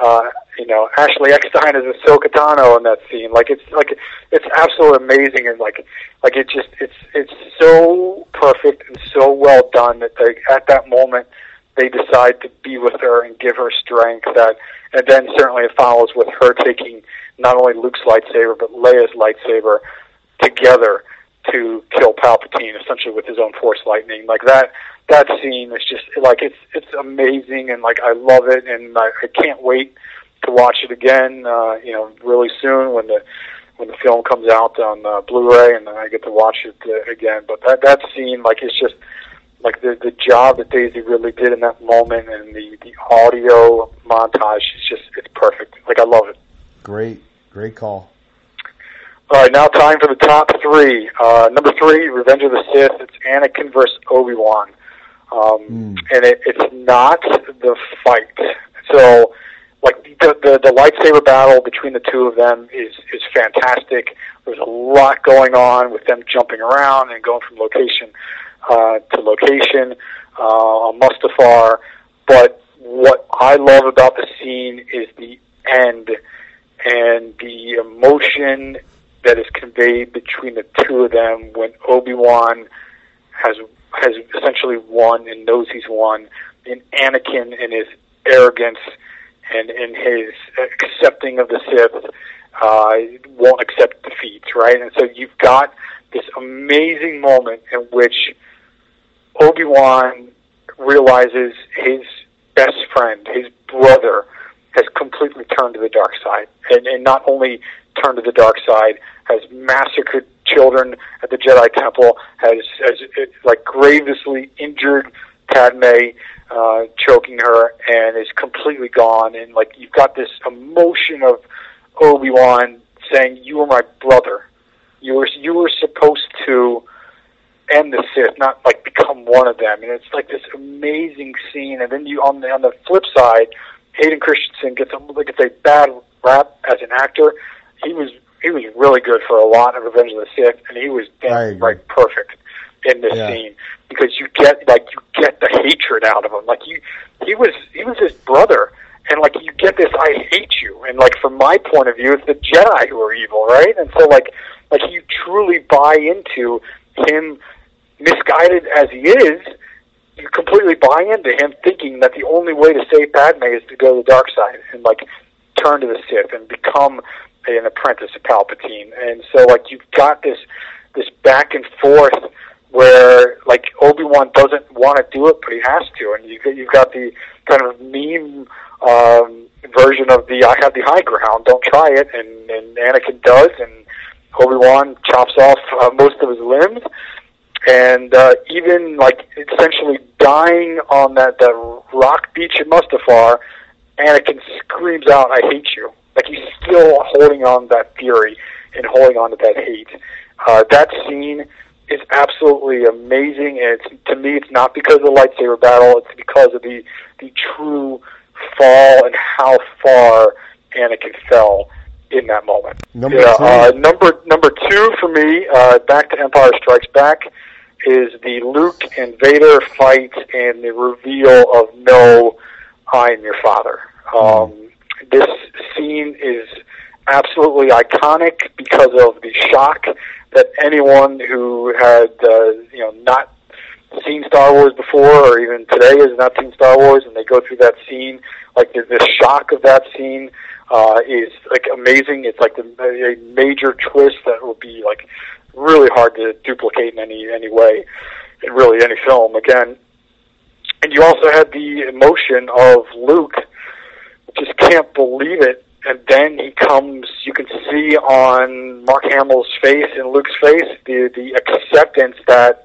uh, you know Ashley Eckstein as Ahsoka Tano in that scene. Like it's like it's absolutely amazing and like like it just it's it's so perfect and so well done that they at that moment they decide to be with her and give her strength that and then certainly it follows with her taking not only Luke's lightsaber but Leia's lightsaber together to kill Palpatine essentially with his own force lightning. Like that that scene is just like it's it's amazing and like I love it and I, I can't wait to watch it again uh you know really soon when the when the film comes out on uh, Blu-ray and then I get to watch it uh, again. But that that scene like it's just like the the job that Daisy really did in that moment and the the audio montage is just it's perfect like I love it Great, great call. all right, now time for the top three. Uh, number three, Revenge of the Sith. It's Anakin versus Obi Wan, um, Mm. and it, it's not the fight. So, like the, the the lightsaber battle between the two of them is is fantastic. There's a lot going on with them jumping around and going from location uh, to location uh, Mustafar. But what I love about the scene is the end and the emotion that is conveyed between the two of them when Obi Wan has has essentially won and knows he's won, and Anakin in his arrogance and in his accepting of the Sith uh, won't accept defeat, right? And so you've got this amazing moment in which Obi Wan realizes his best friend, his brother, has completely turned to the dark side, and, and not only turned to the dark side, has massacred children at the Jedi Temple, has, has like grievously injured Padme, uh, choking her, and is completely gone. And like you've got this emotion of Obi Wan saying, "You were my brother. You were you were supposed to." End the Sith, not like become one of them. And it's like this amazing scene. And then you on the on the flip side, Hayden Christensen gets a like gets a bad rap as an actor. He was he was really good for a lot of Revenge of the Sith, and he was damn right perfect in this Yeah. scene because you get like you get the hatred out of him. Like you, he was he was his brother, and like you get this I hate you, and like from my point of view, it's the Jedi who are evil, right? And so like like you truly buy into him, misguided as he is. You completely buy into him thinking that the only way to save Padme is to go to the dark side and like turn to the Sith and become an apprentice of Palpatine. And so like you've got this this back and forth where like Obi Wan doesn't want to do it, but he has to, and you you've got the kind of meme um, version of the "I have the high ground, don't try it," and and Anakin does, and Obi Wan chops off uh, most of his limbs, and uh, even like essentially dying on that that rock beach in Mustafar, Anakin screams out, "I hate you!" Like he's still holding on to that fury and holding on to that hate. Uh, that scene is absolutely amazing, and it's to me, it's not because of the lightsaber battle; it's because of the the true fall and how far Anakin fell in that moment. Number yeah, two. uh, number number two for me, uh, back to Empire Strikes Back, is the Luke and Vader fight and the reveal of no, I am your father. Um, this scene is absolutely iconic because of the shock that anyone who had uh, you know not seen Star Wars before, or even today has not seen Star Wars, and they go through that scene, like the, the shock of that scene uh, is like amazing. It's like the, a major twist that will be like really hard to duplicate in any any way, in really any film again. And you also had the emotion of Luke, just can't believe it. And then he comes. You can see on Mark Hamill's face and Luke's face the the acceptance that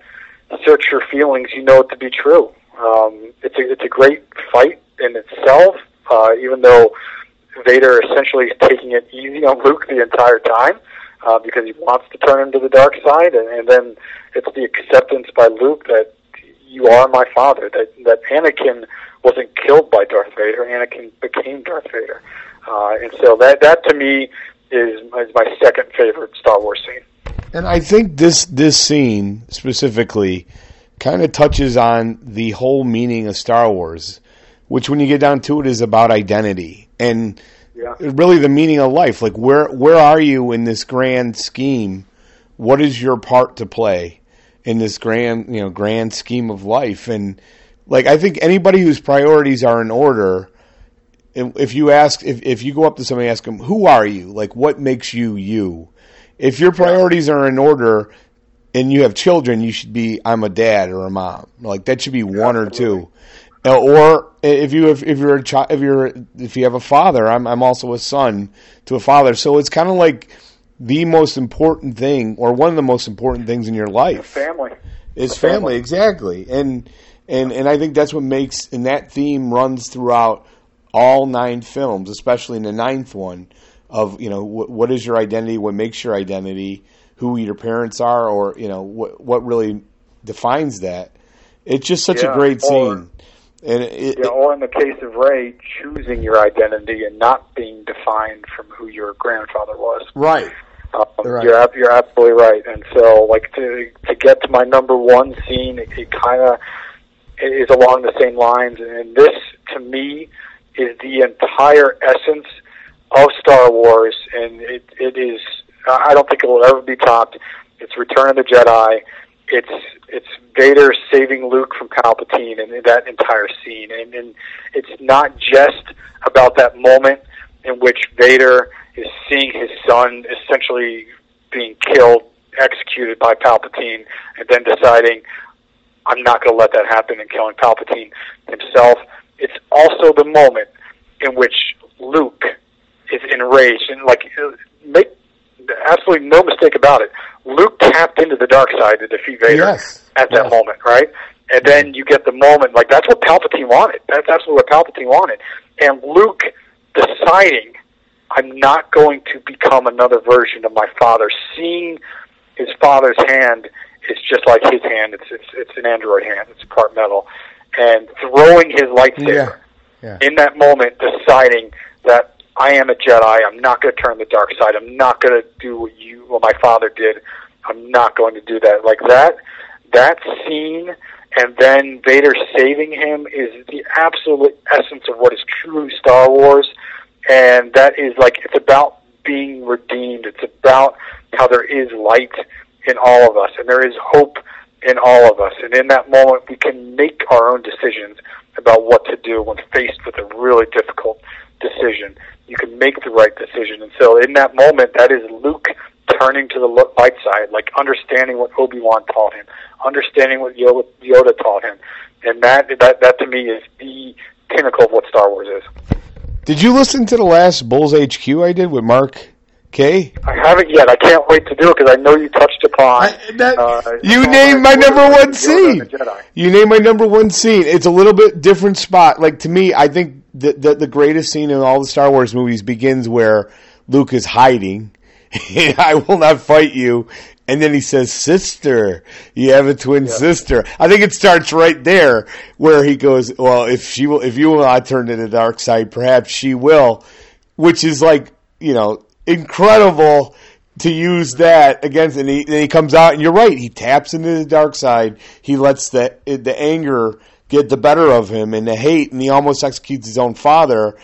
search your feelings. You know it to be true. Um, it's a it's a great fight in itself. Uh, even though Vader essentially is taking it easy on Luke the entire time uh, because he wants to turn him to the dark side, and, and then it's the acceptance by Luke that you are my father. That that Anakin wasn't killed by Darth Vader. Anakin became Darth Vader, uh, and so that that to me is, is my second favorite Star Wars scene. And I think this this scene specifically kind of touches on the whole meaning of Star Wars, which when you get down to it is about identity and Yeah. really the meaning of life. Like where where are you in this grand scheme? What is your part to play in this grand you know grand scheme of life? And like I think anybody whose priorities are in order, if you ask if if you go up to somebody and ask them who are you, like what makes you you, if your priorities are in order and you have children, you should be I'm a dad or a mom. Like that should be one or two. Or if you if, if you're a child if you're if you have a father, I'm I'm also a son to a father. So it's kind of like the most important thing or one of the most important things in your life Family. is family. family exactly and and and i think that's what makes and that theme runs throughout all nine films especially in the ninth one of you know what, what is your identity what makes your identity who your parents are or you know what what really defines that it's just such Yeah, a great or- scene and it, Yeah, or in the case of Rey, choosing your identity and not being defined from who your grandfather was. right Um, Right. You're you're absolutely right, and so like to to get to my number one scene, it, it kind of is along the same lines, and this to me is the entire essence of Star Wars, and it it is. I don't think it will ever be topped. It's Return of the Jedi. It's it's Vader saving Luke from Palpatine, and that entire scene, and, and it's not just about that moment in which Vader is seeing his son essentially being killed, executed by Palpatine, and then deciding, I'm not going to let that happen and killing Palpatine himself. It's also the moment in which Luke is enraged and like uh, make absolutely no mistake about it. Luke tapped into the dark side to defeat Vader Yes. at that Yes. moment, right? And then you get the moment like that's what Palpatine wanted. That's absolutely what Palpatine wanted. And Luke deciding I'm not going to become another version of my father. Seeing his father's hand is just like his hand. It's it's it's an android hand. It's part metal, and throwing his lightsaber Yeah. in that moment, deciding that I am a Jedi. I'm not going to turn the dark side. I'm not going to do what you, what my father did. I'm not going to do that. Like that, that scene, and then Vader saving him is the absolute essence of what is truly Star Wars. And that is like it's about being redeemed. It's about how there is light in all of us, and there is hope in all of us. And in that moment, we can make our own decisions about what to do when faced with a really difficult decision. You can make the right decision. And so, in that moment, that is Luke turning to the light side, like understanding what Obi Wan taught him, understanding what Yoda, Yoda taught him, and that that that to me is the pinnacle of what Star Wars is. Did you listen to the last Bulls HQ I did with Mark K? I haven't yet. I can't wait to do it because I know you touched upon. I- that- uh, you named my number one Yoda scene. and the Jedi. You name my number one scene. It's a little bit different spot. Like to me, I think the the, the greatest scene in all the Star Wars movies begins where Luke is hiding. I will not fight you. And then he says, "Sister, you have a twin sister." I think it starts right there, where he goes, "Well, if she will, if you will not turn to the dark side, perhaps she will," which is like, you know, incredible to use that against. And he, and he comes out, and you're right. He taps into the dark side. He lets the the anger get the better of him, and the hate, and he almost executes his own father.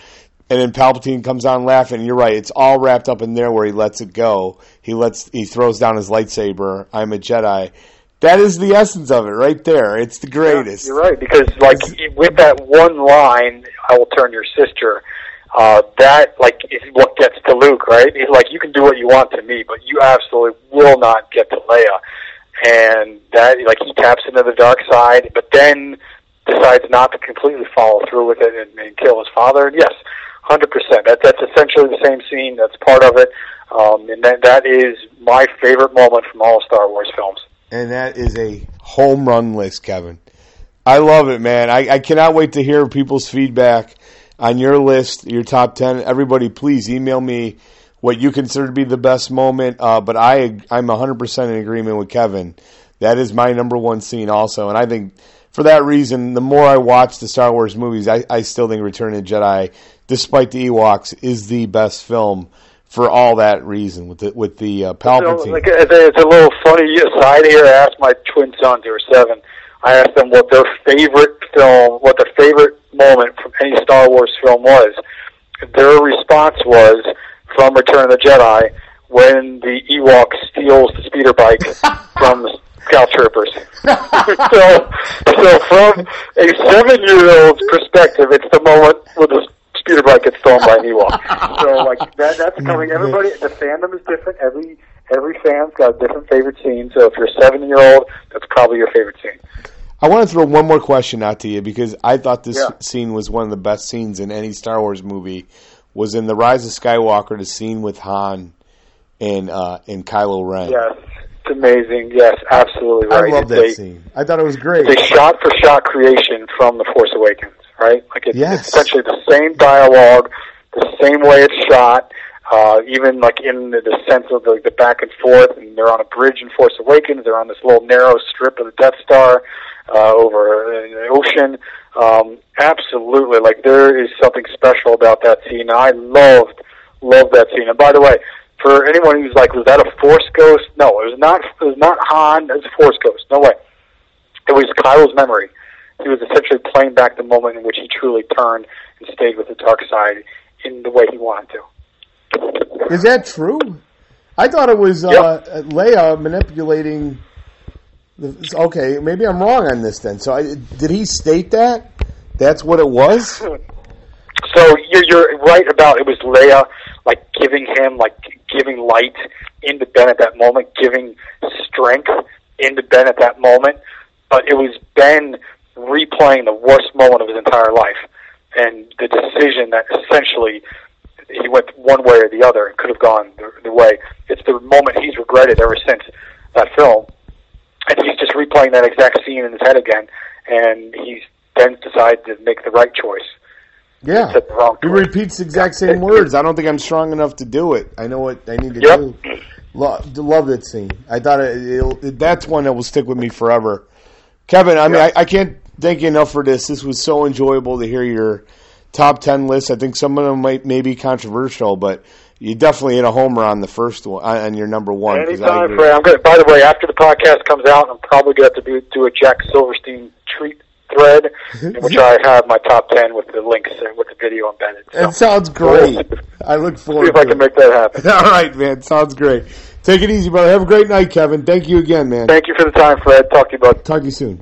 And then Palpatine comes on laughing. You're right; it's all wrapped up in there where he lets it go. He lets he throws down his lightsaber. I'm a Jedi. That is the essence of it, right there. It's the greatest. You're right because like with that one line, "I will turn your sister." Uh, that like is what gets to Luke, right? He's like, "You can do what you want to me, but you absolutely will not get to Leia." And that like he taps into the dark side, but then decides not to completely follow through with it and, and kill his father. And yes, hundred percent. That that's essentially the same scene. That's part of it, um, and that that is my favorite moment from all Star Wars films. and that is a home run list, Kevin. I love it, man. I, I cannot wait to hear people's feedback on your list, your top ten. Everybody, please email me what you consider to be the best moment. Uh, but I, I'm 100 percent in agreement with Kevin. That is my number one scene, also, and I think for that reason, the more I watch the Star Wars movies, I, I still think Return of the Jedi, despite the Ewoks, is the best film for all that reason with the with the uh, Palpatine. So, like, it's a, little funny aside here. I asked my twin sons, who are seven, I asked them what their favorite film, what their favorite moment from any Star Wars film was. Their response was from Return of the Jedi when the Ewok steals the speeder bike from the Scout Troopers. so, so from a seven-year-old's perspective, it's the moment where the speeder bike gets stolen by an Ewok. So, like that, that's coming. Everybody, the fandom is different. Every every fan's got a different favorite scene. So, if you're a seven-year-old, that's probably your favorite scene. I want to throw one more question out to you because I thought this Yeah. scene was one of the best scenes in any Star Wars movie. Was in the Rise of Skywalker, the scene with Han and uh, and Kylo Ren. Yes, it's amazing. Yes, absolutely right. I love that a- scene. I thought it was great. It's a shot-for-shot creation from The Force Awakens, right? Like it's, Yes. it's essentially the same dialogue, the same way it's shot. Uh, even like in the, the sense of the, the back and forth, and they're on a bridge in Force Awakens. They're on this little narrow strip of the Death Star uh, over uh, the ocean. Um, absolutely, like there is something special about that scene. I loved, loved that scene. And by the way, for anyone who's like, was that a Force ghost? No, it was not. It was not Han. It was a Force ghost. No way. It was Kylo's memory. He was essentially playing back the moment in which he truly turned and stayed with the dark side in the way he wanted to. Is that true? I thought it was uh, Leia manipulating. The, okay, maybe I'm wrong on this. Then, so I, did he state that? That's what it was. So you're, you're right about it was Leia like giving him like giving light into Ben at that moment, giving strength into Ben at that moment. But it was Ben replaying the worst moment of his entire life, and the decision that essentially he went one way or the other and could have gone the, the way. It's the moment he's regretted ever since that film, and he's just replaying that exact scene in his head again, and he's then decided to make the right choice. Yeah, said the wrong he repeats the exact same words. I don't think I'm strong enough to do it. I know what I need to Yep. do. Lo- love that scene. I thought it, it, that's one that will stick with me forever. Kevin, I mean, Yeah. I, I can't thank you enough for this. This was so enjoyable to hear your top ten list. I think some of them might may be controversial, but you definitely hit a homer on the first one on your number one. 'cause I Anytime, agree. Fred. I'm good. By the way, after the podcast comes out, I'm probably going to have to do, do a Jack Silverstein treat thread, in which I have my top ten with the links and with the video embedded. So, That sounds great. I look see forward if I can it. make that happen. All right, man. Sounds great. Take it easy, brother. Have a great night, Kevin. Thank you again, man. Thank you for the time, Fred. Talk to you, bud. Talk to you soon.